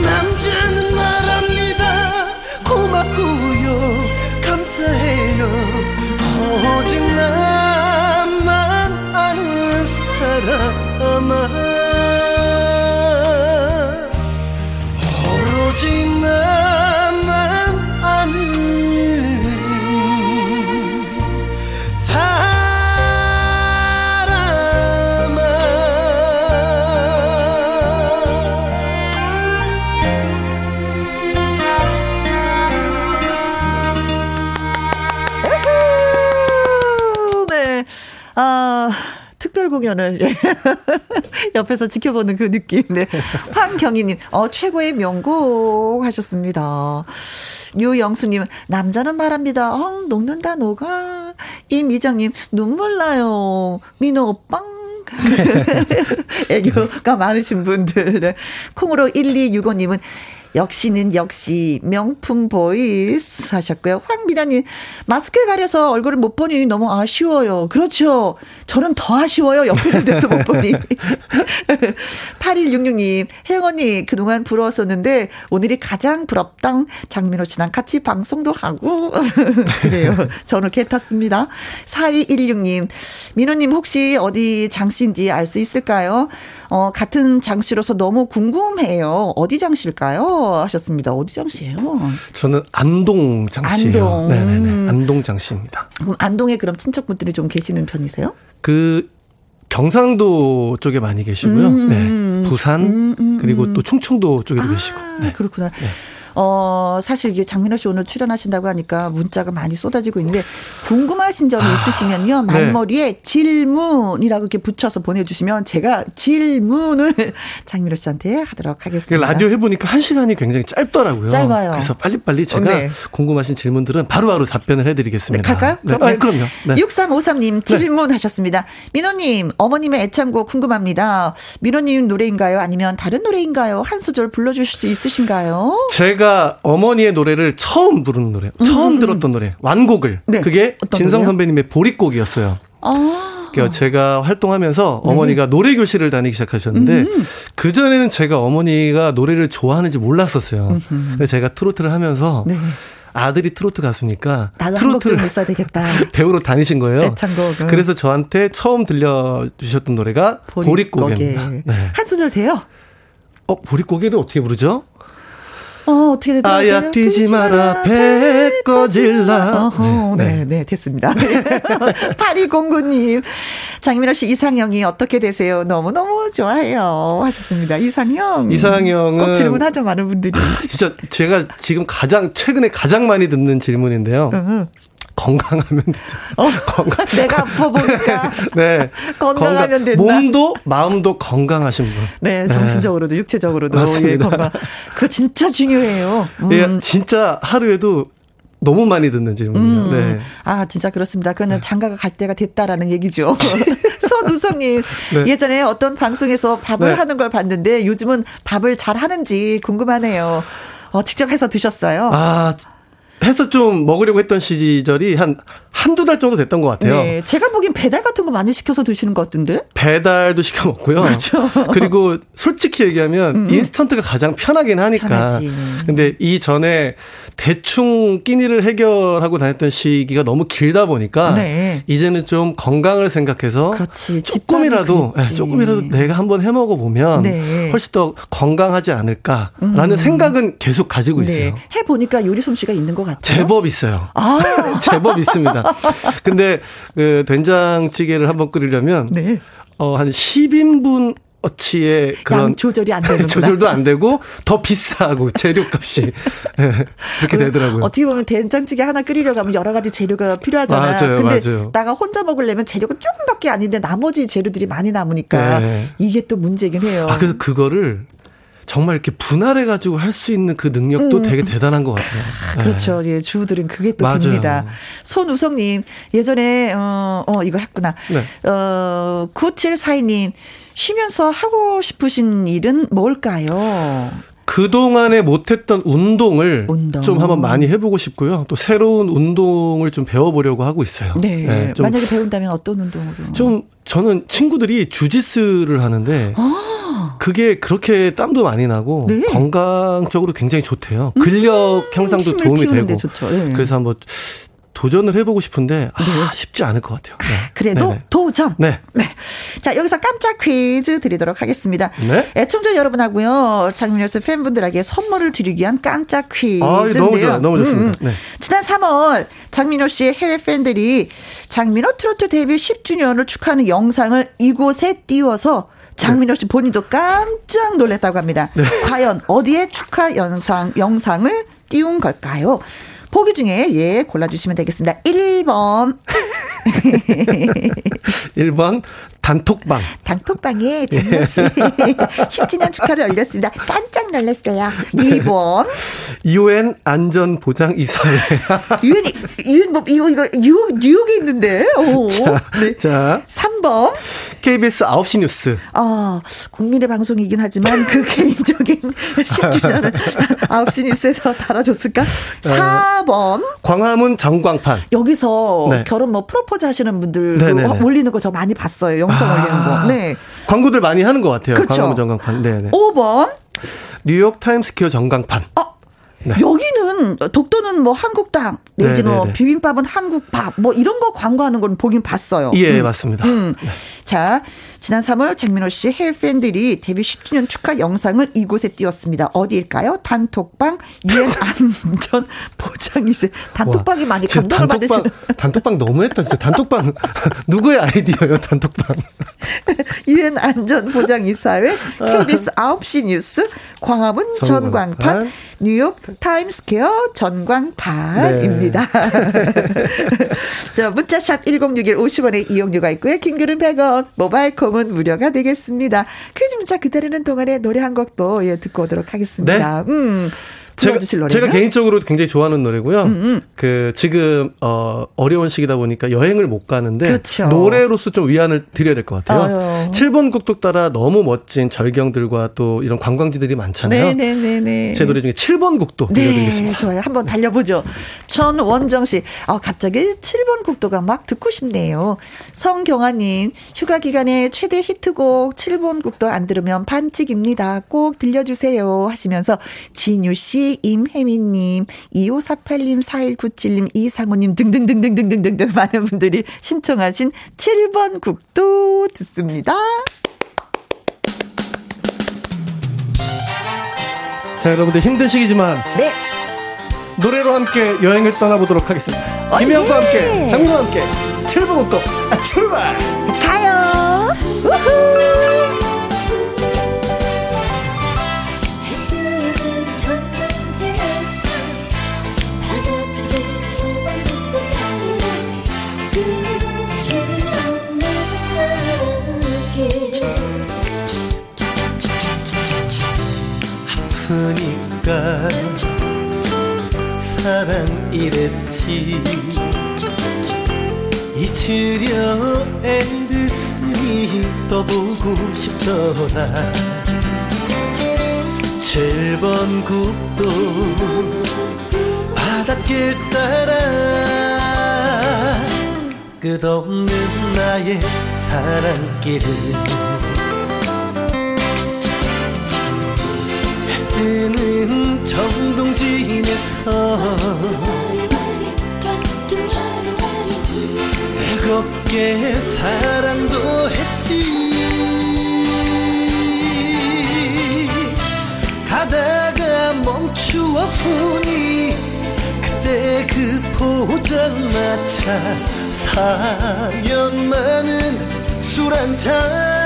남자는 말합니다. 고맙고요. 감사해요. 오직 나만 아는 사람아 특별 공연을 예. 옆에서 지켜보는 그 느낌. 네. 황경희님, 어, 최고의 명곡 하셨습니다. 유영수님, 남자는 말합니다. 어, 녹는다, 녹아. 이미정님, 눈물 나요. 민호 오빵. 애교가 많으신 분들. 네. 콩으로 1265님은 역시는 역시 명품 voice 하셨고요. 황미라님 마스크 가려서 얼굴을 못 보니 너무 아쉬워요. 그렇죠. 저는 더 아쉬워요. 옆에 있는데도 못 보니. 8166님 혜영 언니 그동안 부러웠었는데 오늘이 가장 부럽당 장민호 씨랑 같이 방송도 하고 그래요. 저는 개 탔습니다. 4216님 민호님 혹시 어디 장씨인지 알 수 있을까요? 어, 같은 장씨로서 너무 궁금해요. 어디 장씨일까요? 하셨습니다. 어디 장씨예요? 저는 안동 장씨예요. 안동. 네네네. 안동 장씨입니다. 그럼 안동에 그럼 친척분들이 좀 계시는 편이세요? 그 경상도 쪽에 많이 계시고요. 음, 네. 부산 음, 음, 그리고 음. 또 충청도 쪽에도 아, 계시고. 네. 그렇구나. 어, 사실 이게 장민호 씨 오늘 출연하신다고 하니까 문자가 많이 쏟아지고 있는데 궁금하신 점이 있으시면요. 네. 말머리에 질문이라고 이렇게 붙여서 보내주시면 제가 질문을 장민호 씨한테 하도록 그 하겠습니다. 라디오 해보니까 한 시간이 굉장히 짧더라고요. 짧아요. 그래서 빨리빨리 제가 네. 궁금하신 질문들은 바로바로 답변을 네, 해드리겠습니다. 갈까요? 네. 아, 그럼요. 네. 6353님 질문하셨습니다. 민호님, 어머님의 애창곡 궁금합니다. 민호님 노래인가요? 아니면 다른 노래인가요? 한 소절 불러주실 수 있으신가요? 제가 어머니의 노래를 처음 부르는 노래, 처음 들었던 노래, 완곡을. 음, 네. 그게 진성? 선배님의 보릿곡이었어요. 아, 그러니까 제가 활동하면서 네. 어머니가 노래 교실을 다니기 시작하셨는데 음. 그 전에는 제가 어머니가 노래를 좋아하는지 몰랐었어요. 그래서 제가 트로트를 하면서 네. 아들이 트로트 가수니까 나도 트로트를 했어야 되겠다. 배우러 다니신 거예요. 애창곡. 그래서 저한테 처음 들려주셨던 노래가 보릿곡입니다. 네. 한 소절 돼요? 어, 보릿고개를 어떻게 부르죠? 어, 어떻게 되더라? 아야 뛰지 마라 배 꺼질라. 어허, 네, 네, 됐습니다. 8209님, 장민호 씨 이상형이 어떻게 되세요? 너무너무 좋아해요. 하셨습니다. 이상형. 이상형은 꼭 질문하죠, 많은 분들이. 진짜 제가 지금 가장 최근에 가장 많이 듣는 질문인데요. 응. 건강하면 되죠. 어, 내가 아파 보니까. 네. 건강하면 된다. 몸도 마음도 건강하신 분. 네, 정신적으로도 육체적으로도 맞습니다. 예, 건강. 그거 진짜 중요해요. 음. 예, 진짜 하루에도 너무 많이 듣는 질문이에요. 음. 네. 아, 진짜 그렇습니다. 그거는 장가가 갈 때가 됐다라는 얘기죠. 손우성님, 네. 예전에 어떤 방송에서 밥을 네. 하는 걸 봤는데 요즘은 밥을 잘 하는지 궁금하네요. 어, 직접 해서 드셨어요? 아, 해서 좀 먹으려고 했던 시절이 한 한두 달 정도 됐던 것 같아요. 네, 제가 보기엔 배달 같은 거 많이 시켜서 드시는 것 같은데? 배달도 시켜 먹고요. 그렇죠. 리고 솔직히 얘기하면 인스턴트가 가장 편하긴 하니까. 음, 편하지. 근데 이 전에 대충 끼니를 해결하고 다녔던 시기가 너무 길다 보니까 네. 이제는 좀 건강을 생각해서 그렇지. 조금이라도 그립지. 조금이라도 내가 한번 해 먹어 보면 네. 훨씬 더 건강하지 않을까라는 생각은 계속 가지고 있어요. 네. 해보니까 요리 솜씨가 있는 것 같아요. 제법 있어요. 아, 제법 있습니다. 근데 그 된장찌개를 한번 끓이려면 네. 어, 한 10인분 값어치의 양 그런 조절이 안 되는구나. 조절도 안 되고 더 비싸고 재료값이 예, 그렇게 되더라고요. 어떻게 보면 된장찌개 하나 끓이려고 하면 여러 가지 재료가 필요하잖아. 맞아요, 근데 맞아요. 나가 혼자 먹으려면 재료가 조금밖에 아닌데 나머지 재료들이 많이 남으니까 네. 이게 또 문제긴 해요. 아 그래서 그거를 정말 이렇게 분할해 가지고 할 수 있는 그 능력도 되게 대단한 것 같아요. 네. 그렇죠. 예, 주부들은 그게 또 맞아요. 됩니다. 손우성님, 예전에, 어, 어, 이거 했구나. 네. 어, 9742님, 쉬면서 하고 싶으신 일은 뭘까요? 그동안에 못했던 운동을 운동. 좀 한번 많이 해보고 싶고요. 또 새로운 운동을 좀 배워보려고 하고 있어요. 네. 좀, 만약에 배운다면 어떤 운동으로? 좀 저는 친구들이 주짓수를 하는데 그게 그렇게 땀도 많이 나고 아. 네. 음, 건강적으로 굉장히 좋대요. 근력 향상도 도움이 되고. 네. 그래서 한번 도전을 해보고 싶은데 아, 쉽지 않을 것 같아요. 네. 그래도 네네. 도전. 네. 네. 자, 여기서 깜짝 퀴즈 드리도록 하겠습니다. 네. 애청자 여러분하고요, 장민열스 팬분들에게 선물을 드리기 위한 깜짝 퀴즈인데요. 아, 너무 좋아요. 너무 좋습니다. 음, 음. 네. 지난 3월 장민호 씨의 해외 팬들이 장민호 트로트 데뷔 10주년을 축하하는 영상을 이곳에 띄워서 장민호 씨 본인도 깜짝 놀랐다고 합니다. 네. 과연 어디에 축하 영상, 영상을 띄운 걸까요? 보기 중에 예 골라주시면 되겠습니다. 1번 1번 단톡방. 단톡방에 장민호 씨 10주년 축하를 올렸습니다. 깜짝 놀랐어요. 2번 UN 안전보장 이사회. 유엔이 유엔 뭐 이거 이거 뉴욕 뉴욕에 있는데. 오. 네. 자, 3번 KBS 9시 뉴스. 아, 국민의 방송이긴 하지만 그 개인적인 10주년을 9시 뉴스에서 달아줬을까? 4번. 광화문 전광판. 여기서 네. 결혼 뭐 프로포즈 하시는 분들. 올리는 거 저 많이 봤어요. 영상 아. 올리는 거. 네. 광고들 많이 하는 것 같아요. 그렇죠. 광화문 전광판. 네 네. 5번. 뉴욕 타임스퀘어 전광판. 어, 네. 여기는 독도는 뭐 한국 땅 내지는 뭐 네네네. 비빔밥은 한국밥 뭐 이런 거 광고하는 건 보긴 봤어요. 예, 음. 맞습니다. 음. 자, 지난 3월 장민호 씨 해외 팬들이 데뷔 10주년 축하 영상을 이곳에 띄웠습니다. 어디일까요? 단톡방 유엔 안전 보장일세. 단톡방이 많이 진짜 감동을 받으시는 단톡방 너무했다. 진짜 단톡방 누구의 아이디어예요? 단톡방. 유엔 안전 보장 이사회 KBS 9시 뉴스 광화문 전광판, 전광판. 뉴욕 타임스퀘어 전광판입니다. 자, 문자샵 1061 50원의 이용료가 있고요. 긴 글은 100원, 모바일 콩은 무료가 되겠습니다. 퀴즈 문자 기다리는 동안에 노래 한 곡도 예, 듣고 오도록 하겠습니다. 음. 제가? 제가 개인적으로 굉장히 좋아하는 노래고요. 음, 그 지금 어 어려운 시기다 보니까 여행을 못 가는데 그렇죠. 노래로서 좀 위안을 드려야 될 것 같아요. 아유. 7번 국도 따라 너무 멋진 절경들과 또 이런 관광지들이 많잖아요. 네네네네. 제 노래 중에 7번 국도 네, 들려드리겠습니다. 좋아요. 한번 달려보죠. 전원정 씨, 아, 갑자기 7번 국도가 막 듣고 싶네요. 성경아님, 휴가 기간에 최대 히트곡 7번 국도 안 들으면 반칙입니다. 꼭 들려주세요. 하시면서 진유 씨, 임혜민님, 2548님, 4197님, 이상호님 등등등등등등등 많은 분들이 신청하신 7번 국도 듣습니다. 자, 여러분들 힘든 시기지만 네. 노래로 함께 여행을 떠나보도록 하겠습니다. 어, 김혜영과 예. 함께, 장민호와 함께 7번 국도 아, 출발! 가요. 우후. 아프니까 사랑 이랬지. 잊으려 애를 쓰니 떠보고 싶더라. 7번 국도 바닷길 따라 끝없는 나의 사랑길을 뜨는 정동진에서 뜨겁게 사랑도 했지. 가다가 멈추어 보니 그때 그 포장마차 사연 많은 술 한잔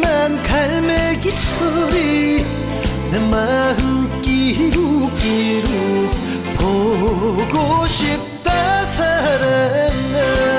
심한 갈매기 소리 내 마음 끼룩끼룩 보고 싶다 사랑아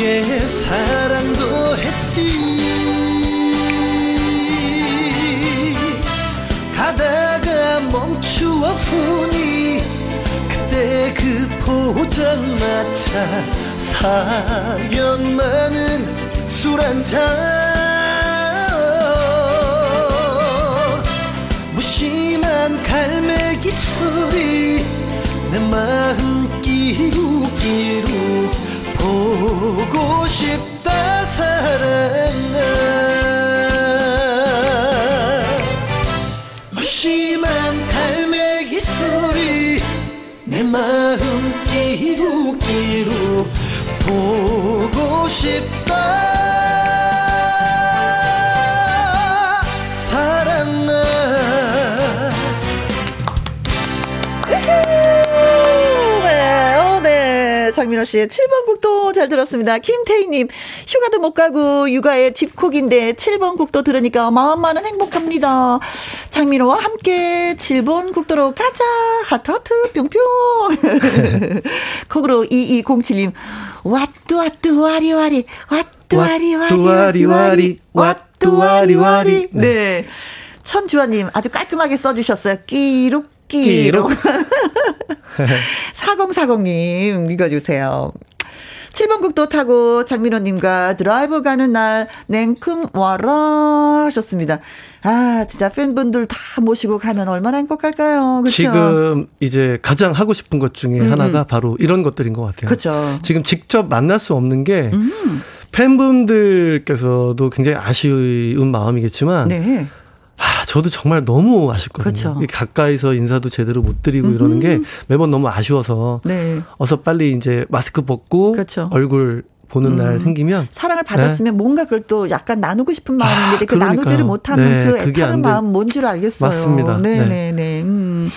뜨겁게 사랑도 했지. 가다가 멈추어 보니 그때 그 포장마차 사연 많은 술 한잔. 무심한 갈매기 소리 내 마음 끼룩끼룩 보고 싶다 사랑아. 무심한 갈매기 소리 내 마음 끼룩끼룩 보고 싶다. 네, 어, 네. 장민호 씨의 7번 국도 잘 들었습니다. 김태희님, 휴가도 못 가고 육아에 집콕인데 7번 국도 들으니까 마음만은 행복합니다. 장민호와 함께 7번 국도로 가자. 하트하트, 뿅뿅. 콩으로 2207님, 왓뚜 왓뚜 와리와리, 왓뚜 와리와리, 왓뚜와리와리, 왓뚜 와리와리. 네. 천주환님, 아주 깔끔하게 써주셨어요. 끼룩, 끼룩. 4040님, 읽어주세요. 7번 국도 타고 장민호님과 드라이브 가는 날 냉큼 와라 하셨습니다. 아, 진짜 팬분들 다 모시고 가면 얼마나 행복할까요? 그렇죠? 지금 이제 가장 하고 싶은 것 중에 음, 하나가 바로 이런 것들인 것 같아요. 그렇죠. 지금 직접 만날 수 없는 게 음, 팬분들께서도 굉장히 아쉬운 마음이겠지만 네. 아, 저도 정말 너무 아쉽거든요. 그렇죠. 이 가까이서 인사도 제대로 못 드리고 이러는 게 매번 너무 아쉬워서 네. 어서 빨리 이제 마스크 벗고 그렇죠. 얼굴 보는 음. 날 생기면 사랑을 받았으면 뭔가 그걸 또 약간 나누고 싶은 마음인데 그 그러니까요. 나누지를 못하는 네, 그 애타는. 마음 뭔 줄 알겠어요. 맞습니다. 네네네. 네. 네. 음.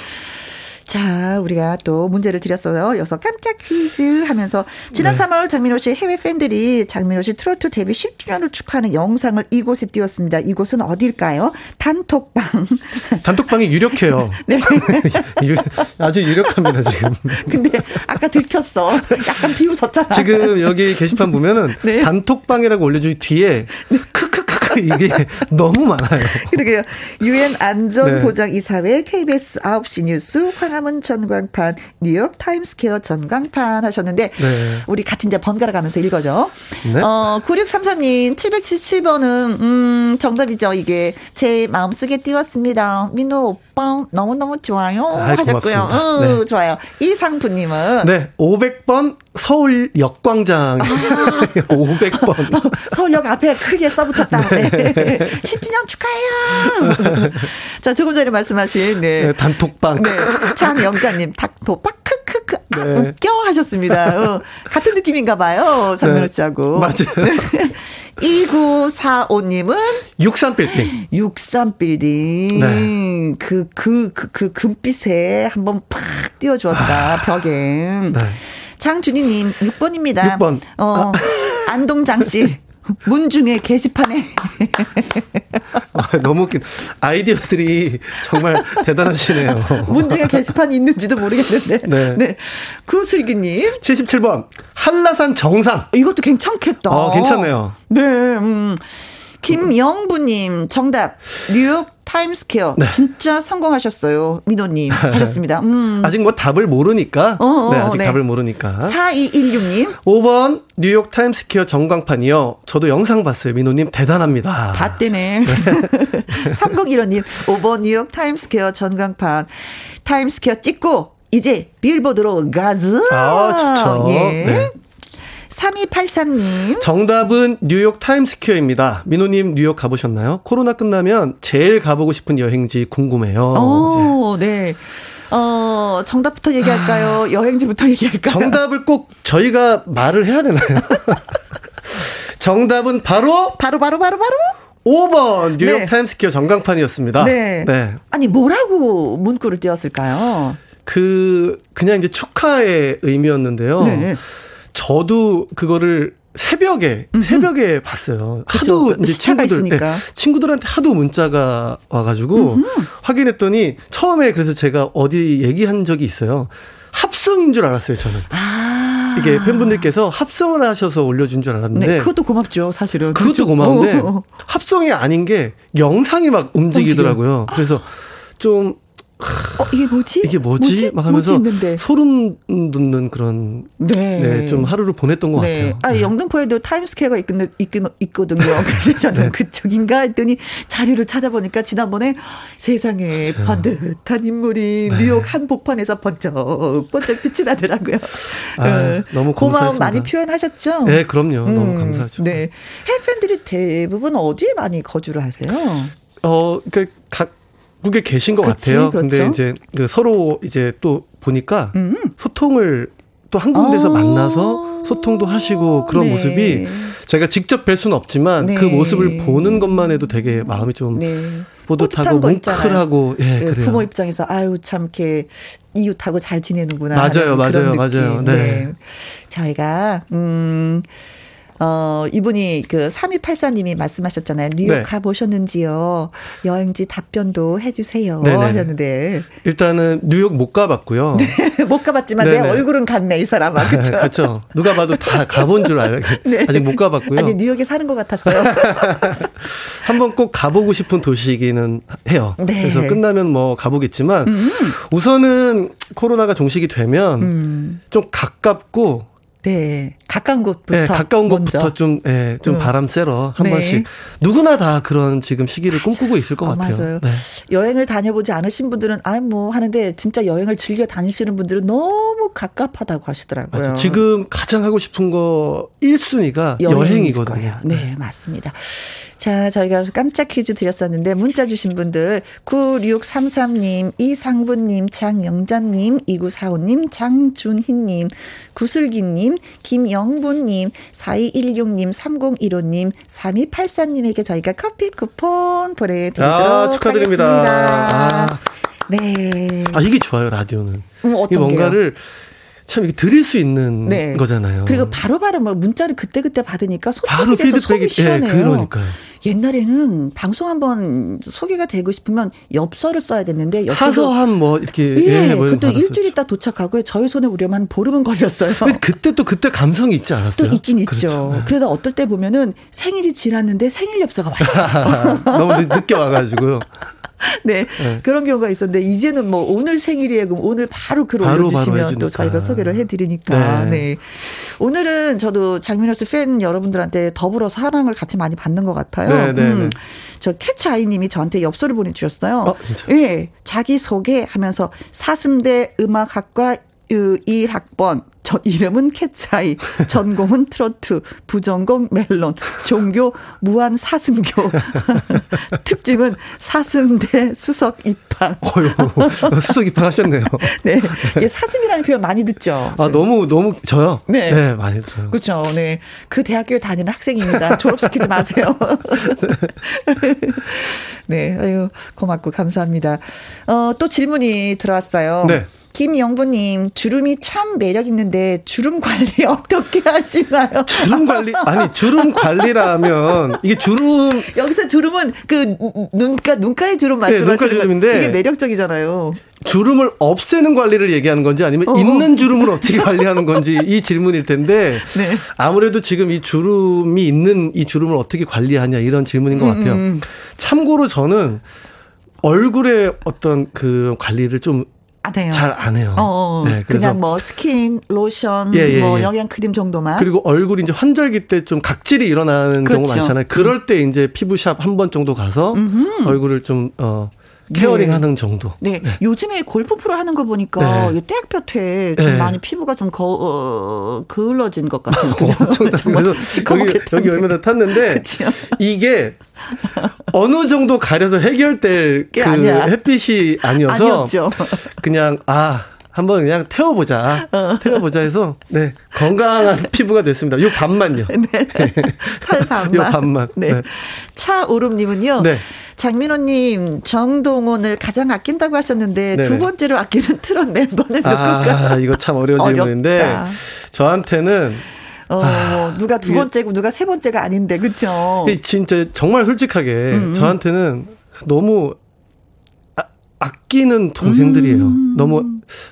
자, 우리가 또 문제를 드렸어요. 여기서 깜짝 퀴즈 하면서 지난 네. 3월 장민호 씨 해외 팬들이 장민호 씨 트로트 데뷔 10주년을 축하하는 영상을 이곳에 띄웠습니다. 이곳은 어딜까요? 단톡방. 단톡방이 유력해요. 네. 유- 아주 유력합니다 지금. 근데 아까 들켰어. 약간 비웃었잖아. 지금 여기 게시판 보면은 네. 단톡방이라고 올려주기 뒤에 크크크크 이게 너무 많아요. 그러게요. 유엔 네. 안전보장이사회 KBS 9시 뉴스 광화문 전광판 뉴욕 타임스퀘어 전광판 하셨는데 네. 우리 같이 이제 번갈아 가면서 읽어줘. 네. 어, 9633님 777번은 음, 정답이죠. 이게 제 마음속에 띄웠습니다. 민호 오빠 너무너무 좋아요 아이, 하셨고요. 어, 네. 좋아요. 이상부님은 네, 500번 서울 역 광장. 아. 500번. 서울역 앞에 크게 써붙였다. 네. 10주년 축하해요. 자, 조금 전에 말씀하신 네. 네, 단톡방. 네. 장영자님, 닭도박, 크크크, 아, 네. 웃겨 하셨습니다. 어, 같은 느낌인가 봐요. 장면호 네. 씨하고. 맞아요. 2945님은 63빌딩. 63빌딩. 네. 그, 그, 그, 그 금빛에 한번 팍 띄워주었다, 벽에. 네. 장준희님, 6번입니다. 6번. 어, 안동장 씨. 문중의 게시판에 아, 너무 웃긴. 아이디어들이 정말 대단하시네요. 문중의 게시판이 있는지도 모르겠는데. 네. 네. 구슬기님. 77번. 한라산 정상. 이것도 괜찮겠다. 어, 괜찮네요. 네, 음. 김영부님, 정답. 뉴욕 타임스퀘어. 네. 진짜 성공하셨어요. 민호님. 하셨습니다. 음. 아직 뭐 답을 모르니까. 어, 어, 네, 아직 네. 답을 모르니까. 4216님. 5번 뉴욕 타임스퀘어 전광판이요. 저도 영상 봤어요. 민호님 대단합니다. 봤대네. 3015님. 5번 뉴욕 타임스퀘어 전광판. 타임스퀘어 찍고, 이제 빌보드로 가즈. 아, 좋죠. 예. 네. 3283님. 정답은 뉴욕 타임스퀘어입니다. 민호님 뉴욕 가보셨나요? 코로나 끝나면 제일 가보고 싶은 여행지 궁금해요. 오, 네. 어, 정답부터 얘기할까요? 여행지부터 얘기할까요? 정답을 꼭 저희가 말을 해야 되나요? 정답은 바로 바로, 바로, 바로, 바로? 5번 뉴욕 네. 타임스퀘어 전광판이었습니다. 네. 네. 아니, 뭐라고 문구를 띄웠을까요? 그 그냥 이제 축하의 의미였는데요. 네. 저도 그거를 새벽에 새벽에 봤어요. 그쵸. 하도 이제 시차가 친구들 네. 친구들한테 하도 문자가 와가지고 확인했더니 처음에 그래서 제가 어디 얘기한 적이 있어요. 합성인 줄 알았어요 저는. 아. 이게 팬분들께서 합성을 하셔서 올려준 줄 알았는데 네, 그것도 고맙죠, 사실은. 그것도 그죠? 고마운데 어. 합성이 아닌 게 영상이 막 움직이더라고요. 그래서 좀 어, 이게 뭐지? 이게 뭐지? 막 하면서 뭐지. 소름 돋는 그런 네. 네, 좀 하루를 보냈던 것 네. 같아요. 아, 영등포에도 타임스퀘어가 있긴, 있긴, 있거든요. 그래서 저는 네. 그쪽인가 했더니 자료를 찾아보니까 지난번에 세상에 맞아요. 반듯한 인물이 네. 뉴욕 한복판에서 번쩍, 번쩍 빛이 나더라고요. 아, 어, 너무 고마움. 많이 표현하셨죠? 네, 그럼요. 너무 음, 감사하죠. 네. 해외팬들이 대부분 어디에 많이 거주를 하세요? 어, 그각 국에 계신 것 그치, 같아요. 그렇죠. 근데 이제 그 서로 이제 또 보니까 음. 소통을 또 한 군데서 아. 만나서 소통도 하시고 그런 네. 모습이 제가 직접 뵐 수는 없지만 네. 그 모습을 보는 것만 해도 되게 마음이 좀 네. 뿌듯하고. 뭉클하고 예, 그 그래요. 부모 입장에서 아유 참 이렇게 이웃하고 잘 지내는구나. 맞아요, 맞아요, 맞아요. 느낌. 네. 저희가 음. 어, 이분이 그 3284님이 말씀하셨잖아요. 뉴욕 네. 가보셨는지요? 여행지 답변도 해주세요. 네네. 하셨는데. 일단은 뉴욕 못 가봤고요. 못 가봤지만 내 네네. 얼굴은 갔네, 이 사람아. 그쵸? 그렇죠. 누가 봐도 다 가본 줄 알아요. 네. 아직 못 가봤고요. 아니, 뉴욕에 사는 것 같았어요. 한번 꼭 가보고 싶은 도시이기는 해요. 네. 그래서 끝나면 뭐 가보겠지만 음. 우선은 코로나가 종식이 되면 음. 좀 가깝고 네. 가까운 곳부터. 예, 가까운 먼저. 곳부터 좀, 예, 좀 음. 바람 쐬러 한 네. 번씩 누구나 다 그런 지금 시기를 꿈꾸고 있을 것 어, 같아요. 맞아요. 네. 여행을 다녀보지 않으신 분들은 아 뭐 하는데 진짜 여행을 즐겨 다니시는 분들은 너무 갑갑하다고 하시더라고요. 맞아요. 지금 가장 하고 싶은 거 1순위가 여행일 여행이거든요. 거예요. 네, 맞습니다. 자, 저희가 깜짝 퀴즈 드렸었는데 문자 주신 분들 9633님, 이상부님, 장영자님, 2945님, 장준희님, 구슬기님, 김영분님, 4216님, 3015님, 3284님에게 저희가 커피 쿠폰 보내드리도록 아, 축하드립니다. 하겠습니다. 아. 네. 아, 이게 좋아요, 라디오는. 음, 이 뭔가를 참 이렇게 드릴 수 있는 네. 거잖아요. 그리고 바로바로 뭐 문자를 그때그때 받으니까 소통이 돼서 속이 시원해요. 예, 그러니까요. 옛날에는 방송 한번 소개가 되고 싶으면 엽서를 써야 됐는데 엽서도 사서 한 뭐 이렇게 예, 예, 뭐 그것도. 일주일 있다 도착하고 저희 손에 오려면 한 보름은 걸렸어요. 그때 또 그때 감성이 있지 또 않았어요? 있긴 있죠. 그렇죠. 네. 그래도 어떨 때 보면은 생일이 지났는데 생일 엽서가 와 있어요. 너무 늦- 늦게 와가지고요. 네. 네. 그런 경우가 있었는데 이제는 뭐 오늘 생일이에요. 그럼 오늘 바로 글 바로 올려주시면 바로 또. 저희가 소개를 해드리니까. 네. 네. 오늘은 저도 장민호스 팬 여러분들한테 더불어 사랑을 같이 많이 받는 것 같아요. 음. 네, 네, 네. 저 캐치 아이님이 저한테 엽서를 보내주셨어요. 어? 예. 자기 소개하면서 사슴대 음악학과 1학번 저 이름은 캐차이, 전공은 트로트, 부전공 멜론, 종교 무한 사슴교, 특징은 사슴대 수석 입학. 어휴, 수석 입학하셨네요. 네, 이게 사슴이라는 표현 많이 듣죠. 아, 너무, 너무, 저요? 네. 많이 들어요. 그렇죠. 네, 그 대학교에 다니는 학생입니다. 졸업시키지 마세요. 네, 아유 고맙고 감사합니다. 어, 또 질문이 들어왔어요. 네. 김영부님, 주름이 참 매력 있는데 주름 관리 어떻게 하시나요? 주름 관리, 아니, 주름 관리라면, 이게 주름, 여기서 주름은 그 눈가 눈가의 주름 네, 말씀하시는 눈가 거 주름인데 이게 매력적이잖아요. 주름을 없애는 관리를 얘기하는 건지 아니면 어. 있는 주름을 어떻게 관리하는 건지 이 질문일 텐데 네. 아무래도 지금 이 주름이 있는 이 주름을 어떻게 관리하냐 이런 질문인 것 같아요. 음. 참고로 저는 얼굴에 어떤 그 관리를 좀 안 해요. 잘 안 해요. 어, 어. 네, 그냥 뭐 스킨, 로션, 예, 예, 뭐 예. 영양 크림 정도만. 그리고 얼굴이 이제 환절기 때 좀 각질이 일어나는 그렇죠. 경우가 많잖아요. 그럴 때 이제 피부샵 한 번 정도 가서 얼굴을 좀 어, caring 네. 하는 정도. 네. 요즘에 골프 프로 하는 거 보니까 네. 이 뙤약볕에 좀 네. 많이 피부가 좀 거, 어, 그을러진 것 같은 엄청 탔 정말 여기, 여기 얼마나 탔는데? 이게 어느 정도 가려서 해결될 게그 아니야. 햇빛이 아니어서 아니었죠. 그냥 아 한번 그냥 태워보자 어. 태워보자 해서 네 건강한 피부가 됐습니다. 요 반만요. 팔 반만. 요 반만. 네. 네. 차오름님은요. 네. 장민호님 정동원을 가장 아낀다고 하셨는데 네네. 두 번째로 아끼는 트롯 멤버는 아 누굴까요? 이거 참 어려운 어렵다. 질문인데 저한테는 어, 누가 두 이게- 번째고 누가 세 번째가 아닌데 그렇죠. 이 진짜 정말 솔직하게 음. 저한테는 너무 아, 아끼는 동생들이에요. 음. 너무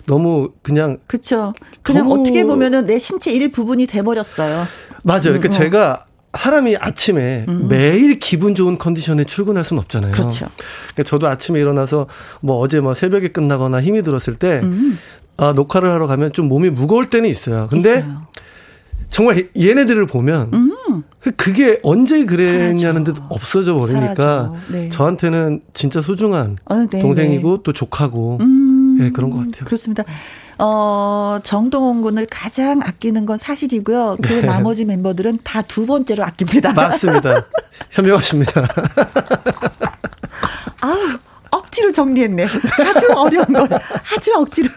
너무 그냥 그렇죠. 그냥 너무- 어떻게 보면은 내 신체 일부분이 돼 버렸어요. 맞아요. 그러니까 음, 어. 제가 사람이 아침에 음. 매일 기분 좋은 컨디션에 출근할 수는 없잖아요. 그렇죠. 그러니까 저도 아침에 일어나서 뭐 어제 뭐 새벽에 끝나거나 힘이 들었을 때 음. 아, 녹화를 하러 가면 좀 몸이 무거울 때는 있어요. 근데 있어요. 정말 얘네들을 보면 음. 그게 언제 그랬냐는 듯. 없어져 버리니까. 네. 저한테는 진짜 소중한 어, 네, 동생이고 또 조카고 음, 예, 그런 것 같아요. 그렇습니다. 어, 정동원 군을 가장 아끼는 건 사실이고요. 그 네. 나머지 멤버들은 다 두 번째로 아낍니다. 맞습니다. 현명하십니다. 아우, 억지로 정리했네. 아주 어려운 걸 아주 억지로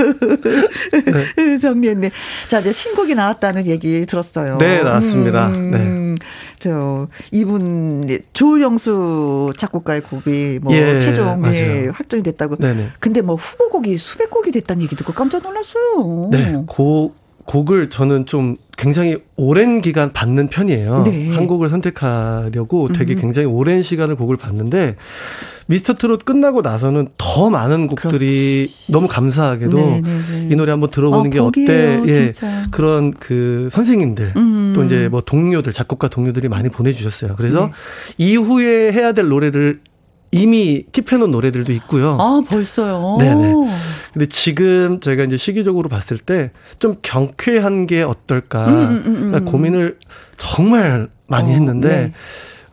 정리했네. 자, 이제 신곡이 나왔다는 얘기 들었어요. 네, 나왔습니다. 음, 저 이분 조영수 작곡가의 곡이 뭐 예, 최종 예. 확정이 됐다고. 네네. 근데 뭐 후보곡이 수백 곡이 됐다는 얘기 듣고 깜짝 놀랐어요. 네, 곡 곡을 저는 좀 굉장히 오랜 기간 받는 편이에요. 네. 한 곡을 선택하려고 되게 음. 굉장히 오랜 시간을 곡을 받는데 미스터 트롯 끝나고 나서는 더 많은 곡들이 너무 감사하게도 네, 네, 네. 이 노래 한번 들어보는 아, 게 복이에요, 어때? 예. 진짜. 그런 그 선생님들 음. 또 이제 뭐 동료들 작곡가 동료들이 많이 보내주셨어요. 그래서 네. 이후에 해야 될 노래를 이미 킵해놓은 노래들도 있고요. 아, 벌써요. 네네. 근데 지금 저희가 이제 시기적으로 봤을 때 좀 경쾌한 게 어떨까 음, 음, 음, 음. 그러니까 고민을 정말 많이 어, 했는데 네.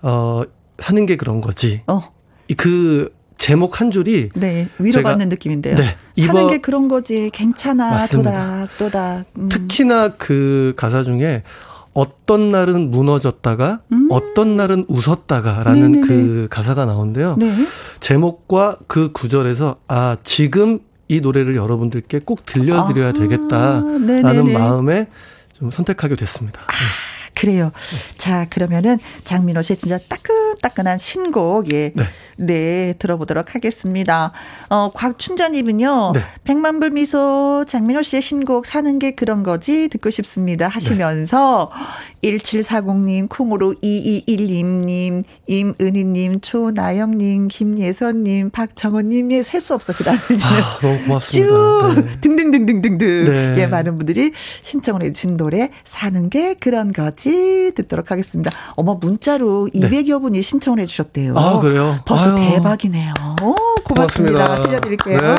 어 사는 게 그런 거지. 어, 이그 제목 한 줄이 네. 위로받는 느낌인데요. 네, 사는 게 그런 거지. 괜찮아. 맞습니다. 도다, 도다. 음. 특히나 그 가사 중에 어떤 날은 무너졌다가 음. 어떤 날은 웃었다가라는 네네네. 그 가사가 나오는데요. 네. 제목과 그 구절에서 아 지금 이 노래를 여러분들께 꼭 들려드려야 아, 되겠다라는 네네네. 마음에 좀 선택하게 됐습니다. 그래요. 자, 그러면은 장민호 씨의 진짜 따끈따끈한 신곡, 예. 네. 네, 들어보도록 하겠습니다. 어, 곽춘자님은요, 네. 백만불 미소 장민호 씨의 신곡 사는 게 그런 거지 듣고 싶습니다 하시면서 1740님, 콩으로 2212님, 임은희님, 조나영님, 김예선님, 박정원님, 예, 셀수 없어. 그 다음에 아, 너무 고맙습니다. 쭉 네. 등등등등등등 네. 예 많은 분들이 신청을 해주신 노래 사는 게 그런 거지 듣도록 하겠습니다. 어머 문자로 200여 분이 신청을 해주셨대요. 네. 아, 그래요? 벌써 아유. 대박이네요. 오, 고맙습니다. 고맙습니다. 들려드릴게요. 네.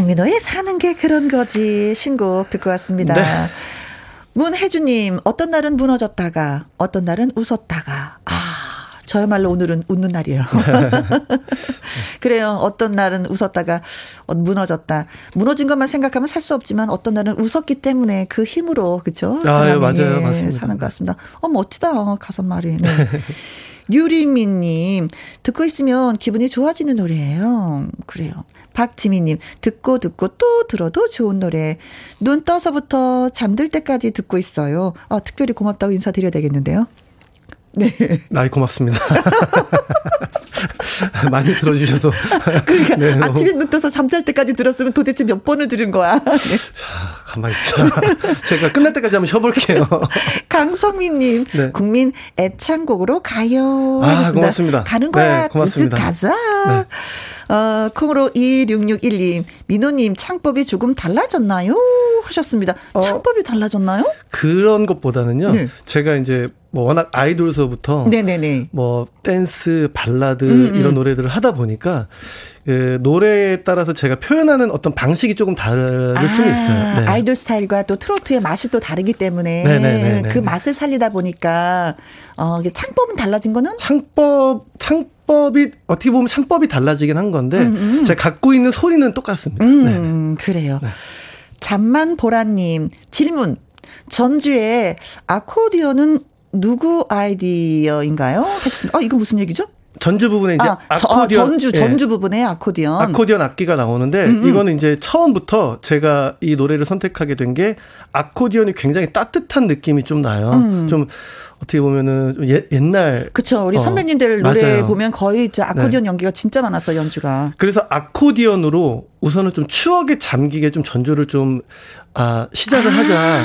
장민호의 사는 게 그런 거지 신곡 듣고 왔습니다. 네. 문혜주님 어떤 날은 무너졌다가 어떤 날은 웃었다가 아 저야말로 오늘은 웃는 날이에요. 그래요. 어떤 날은 웃었다가 어, 무너졌다. 무너진 것만 생각하면 살 수 없지만 어떤 날은 웃었기 때문에 그 힘으로 그렇죠. 아, 사람이 예, 맞아요. 예, 맞습니다. 사는 것 같습니다. 어 멋지다 가사 말이. 네. 유리미님 듣고 있으면 기분이 좋아지는 노래예요. 그래요. 박지미님 듣고 듣고 또 들어도 좋은 노래. 눈 떠서부터 잠들 때까지 듣고 있어요. 아, 특별히 고맙다고 인사드려야 되겠는데요. 네. 아이 고맙습니다. 많이 들어주셔서 그러니까 네, 아침에 눈 떠서 잠잘 때까지 들었으면 도대체 몇 번을 들은 거야. 네. 아, 가만히 있자. 제가 끝날 때까지 한번 쉬어볼게요. 강성민님 네. 국민 애창곡으로 가요. 아, 하셨습니다. 고맙습니다. 가는 거야. 네, 고맙습니다. 가자. 어, 콩으로 2661님, 민호님, 창법이 조금 달라졌나요? 하셨습니다. 어. 창법이 달라졌나요? 그런 것보다는요. 네. 제가 이제 뭐 워낙 아이돌서부터 네네네. 뭐 댄스, 발라드 음, 음. 이런 노래들을 하다 보니까 그 노래에 따라서 제가 표현하는 어떤 방식이 조금 다를 수는 있어요. 네. 아이돌 스타일과 또 트로트의 맛이 또 다르기 때문에 네네네네. 그 맛을 살리다 보니까 어 창법은 달라진 거는 창법 창 법이 어떻게 보면 창법이 달라지긴 한 건데 음, 음. 제가 갖고 있는 소리는 똑같습니다. 네. 음 그래요. 잠만 보라님 질문 전주에 아코디언은 누구 아이디어인가요? 하셨습니다. 어 이거 무슨 얘기죠? 전주 부분에 이제 아, 저- 아, 아코디언 전주 예. 전주 부분에 아코디언. 아코디언 악기가 나오는데 음, 음. 이거는 이제 처음부터 제가 이 노래를 선택하게 된 게 아코디언이 굉장히 따뜻한 느낌이 좀 나요. 음. 좀 어떻게 보면은 좀 예- 옛날 그쵸. 우리 어, 선배님들 노래 맞아요. 네. 보면 거의 이제 아코디언 연기가 진짜 많았어, 연주가. 그래서 아코디언으로 우선은 좀 추억에 잠기게 좀 전주를 좀 아, 시작을 하자.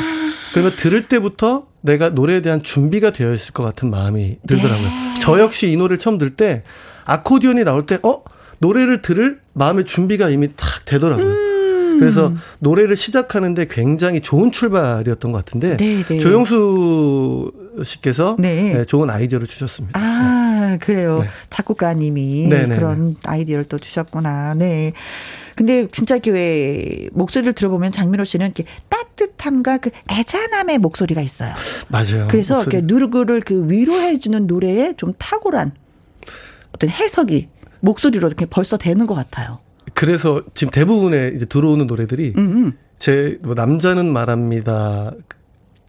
그러면 들을 때부터 내가 노래에 대한 준비가 되어 있을 것 같은 마음이 들더라고요. 네. 저 역시 이 노래를 처음 들을 때 아코디언이 나올 때 어? 노래를 들을 마음의 준비가 이미 탁 되더라고요. 음. 그래서 노래를 시작하는데 굉장히 좋은 출발이었던 것 같은데 네, 네. 조영수 씨께서 네. 네, 좋은 아이디어를 주셨습니다. 아, 그래요. 네. 작곡가님이 네, 네, 그런 아이디어를 또 주셨구나. 네. 근데 진짜 왜 목소리를 들어보면 장민호 씨는 이렇게 따뜻함과 그 애잔함의 목소리가 있어요. 맞아요. 그래서 목소리. 이렇게 누구를 그 위로해주는 노래에 좀 탁월한 어떤 해석이 목소리로 이렇게 벌써 되는 것 같아요. 그래서 지금 대부분의 이제 들어오는 노래들이 음, 음. 제 뭐 남자는 말합니다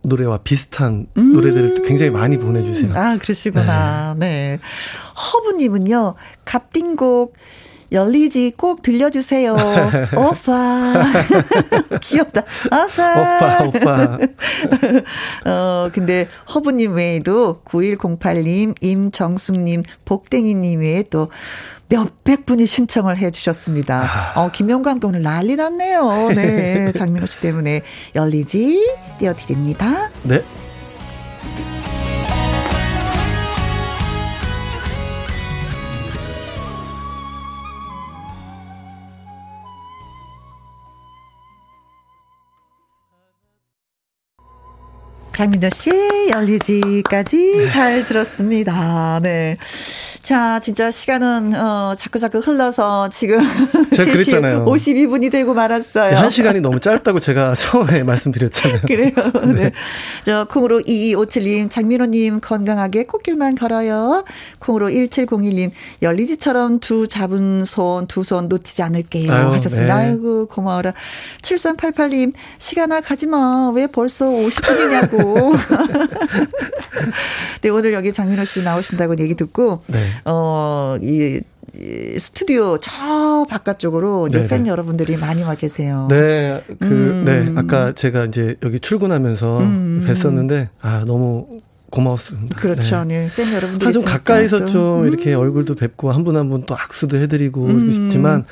노래와 비슷한 음. 노래들을 굉장히 많이 보내주세요. 아, 그러시구나. 네. 허브님은요, 갓띵곡 열리지 꼭 들려주세요. 오빠. 귀엽다. 오빠. 오빠, 오빠. 어, 근데 허브님 외에도 9108님, 임정숙님, 복댕이님 외에 또 몇백 분이 신청을 해 주셨습니다. 어, 김영광 도 오늘 난리 났네요. 네. 장민호 씨 때문에 열리지 띄워드립니다. 네. 장민호 씨, 열리지까지 잘 들었습니다. 네. 자, 진짜 시간은, 어, 자꾸자꾸 흘러서 지금. 제가 3시 그랬잖아요. 52분이 되고 말았어요. 한 시간이 너무 짧다고 제가 처음에 말씀드렸잖아요. 그래요. 네. 저, 콩으로 2257님, 장민호님 건강하게 꽃길만 걸어요. 콩으로 1701님, 열리지처럼 두 잡은 손, 두 손 놓치지 않을게요. 아유, 하셨습니다. 네. 아이고, 고마워라. 7388님, 시간아 가지 마. 왜 벌써 50분이냐고. 네, 오늘 여기 장민호 씨 나오신다고 얘기 듣고, 네. 어, 이, 이 스튜디오 저 바깥쪽으로 이제 네네. 팬 여러분들이 많이 와 계세요. 네, 그, 음. 네, 아까 제가 이제 여기 출근하면서 음. 뵀었는데, 아, 너무 고마웠습니다. 그렇죠. 네. 네. 팬 여러분들 아, 좀 가까이서 또. 좀 음. 이렇게 얼굴도 뵙고 한 분 한 분 또 악수도 해드리고 음. 싶지만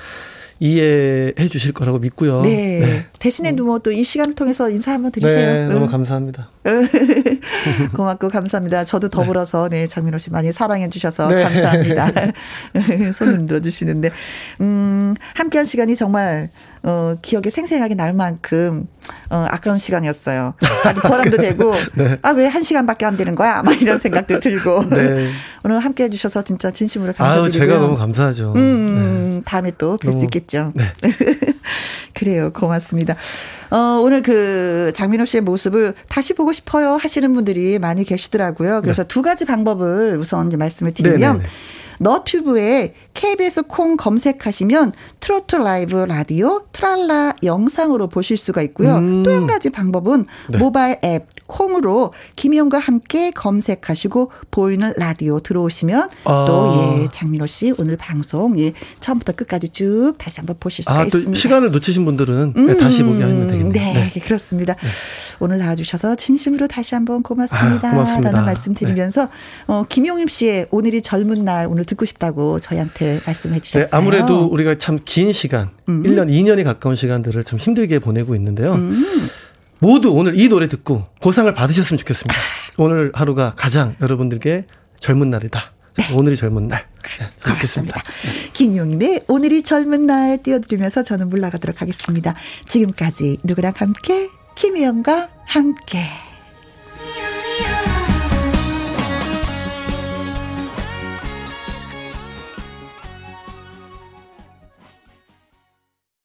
이해해 주실 거라고 믿고요. 네. 대신에 뭐 또 이 시간을 통해서 인사 한번 드리세요. 네, 너무 응. 감사합니다. 고맙고 감사합니다. 저도 더불어서 네 장민호 씨 많이 사랑해 주셔서 네. 감사합니다. 손 흔들어 주시는데 음 함께한 시간이 정말 어 기억에 생생하게 날 만큼 어 아까운 시간이었어요. 아주 보람도 되고 네. 아왜 한 시간밖에 안 되는 거야? 막 이런 생각도 들고 네. 오늘 함께해 주셔서 진짜 진심으로 감사드리고요. 제가 너무 감사하죠. 음, 다음에 또 뵐 수 있겠죠. 네. 그래요. 고맙습니다. 어, 오늘 그 장민호 씨의 모습을 다시 보고 싶어요 하시는 분들이 많이 계시더라고요. 그래서 두 가지 방법을 우선 말씀을 드리면 네. 네네네. 너튜브에 KBS 콩 검색하시면 트로트 라이브 라디오 트랄라 영상으로 보실 수가 있고요. 음. 또한 가지 방법은 네. 모바일 앱 콩으로 김희영과 함께 검색하시고 보이는 라디오 들어오시면 아. 또 예, 장민호 씨 오늘 방송 예, 처음부터 끝까지 쭉 다시 한번 보실 수가 아, 또 있습니다. 시간을 놓치신 분들은 네, 다시 보기 하면 되겠네요. 네, 그렇습니다. 오늘 나와주셔서 진심으로 다시 한번 고맙습니다. 아, 고맙습니다. 라는 말씀 드리면서, 어, 김용임 씨의 오늘이 젊은 날 오늘 듣고 싶다고 저희한테 말씀해 주셨어요. 네, 아무래도 우리가 참 긴 시간, 음. 1년, 2년이 가까운 시간들을 참 힘들게 보내고 있는데요. 음. 모두 오늘 이 노래 듣고 보상을 받으셨으면 좋겠습니다. 오늘 하루가 가장 여러분들께 젊은 날이다. 오늘이 젊은 날. 네, 고맙습니다. 김용임의 오늘이 젊은 날 띄워드리면서 저는 물러가도록 하겠습니다. 지금까지 누구랑 함께 김혜영과 함께.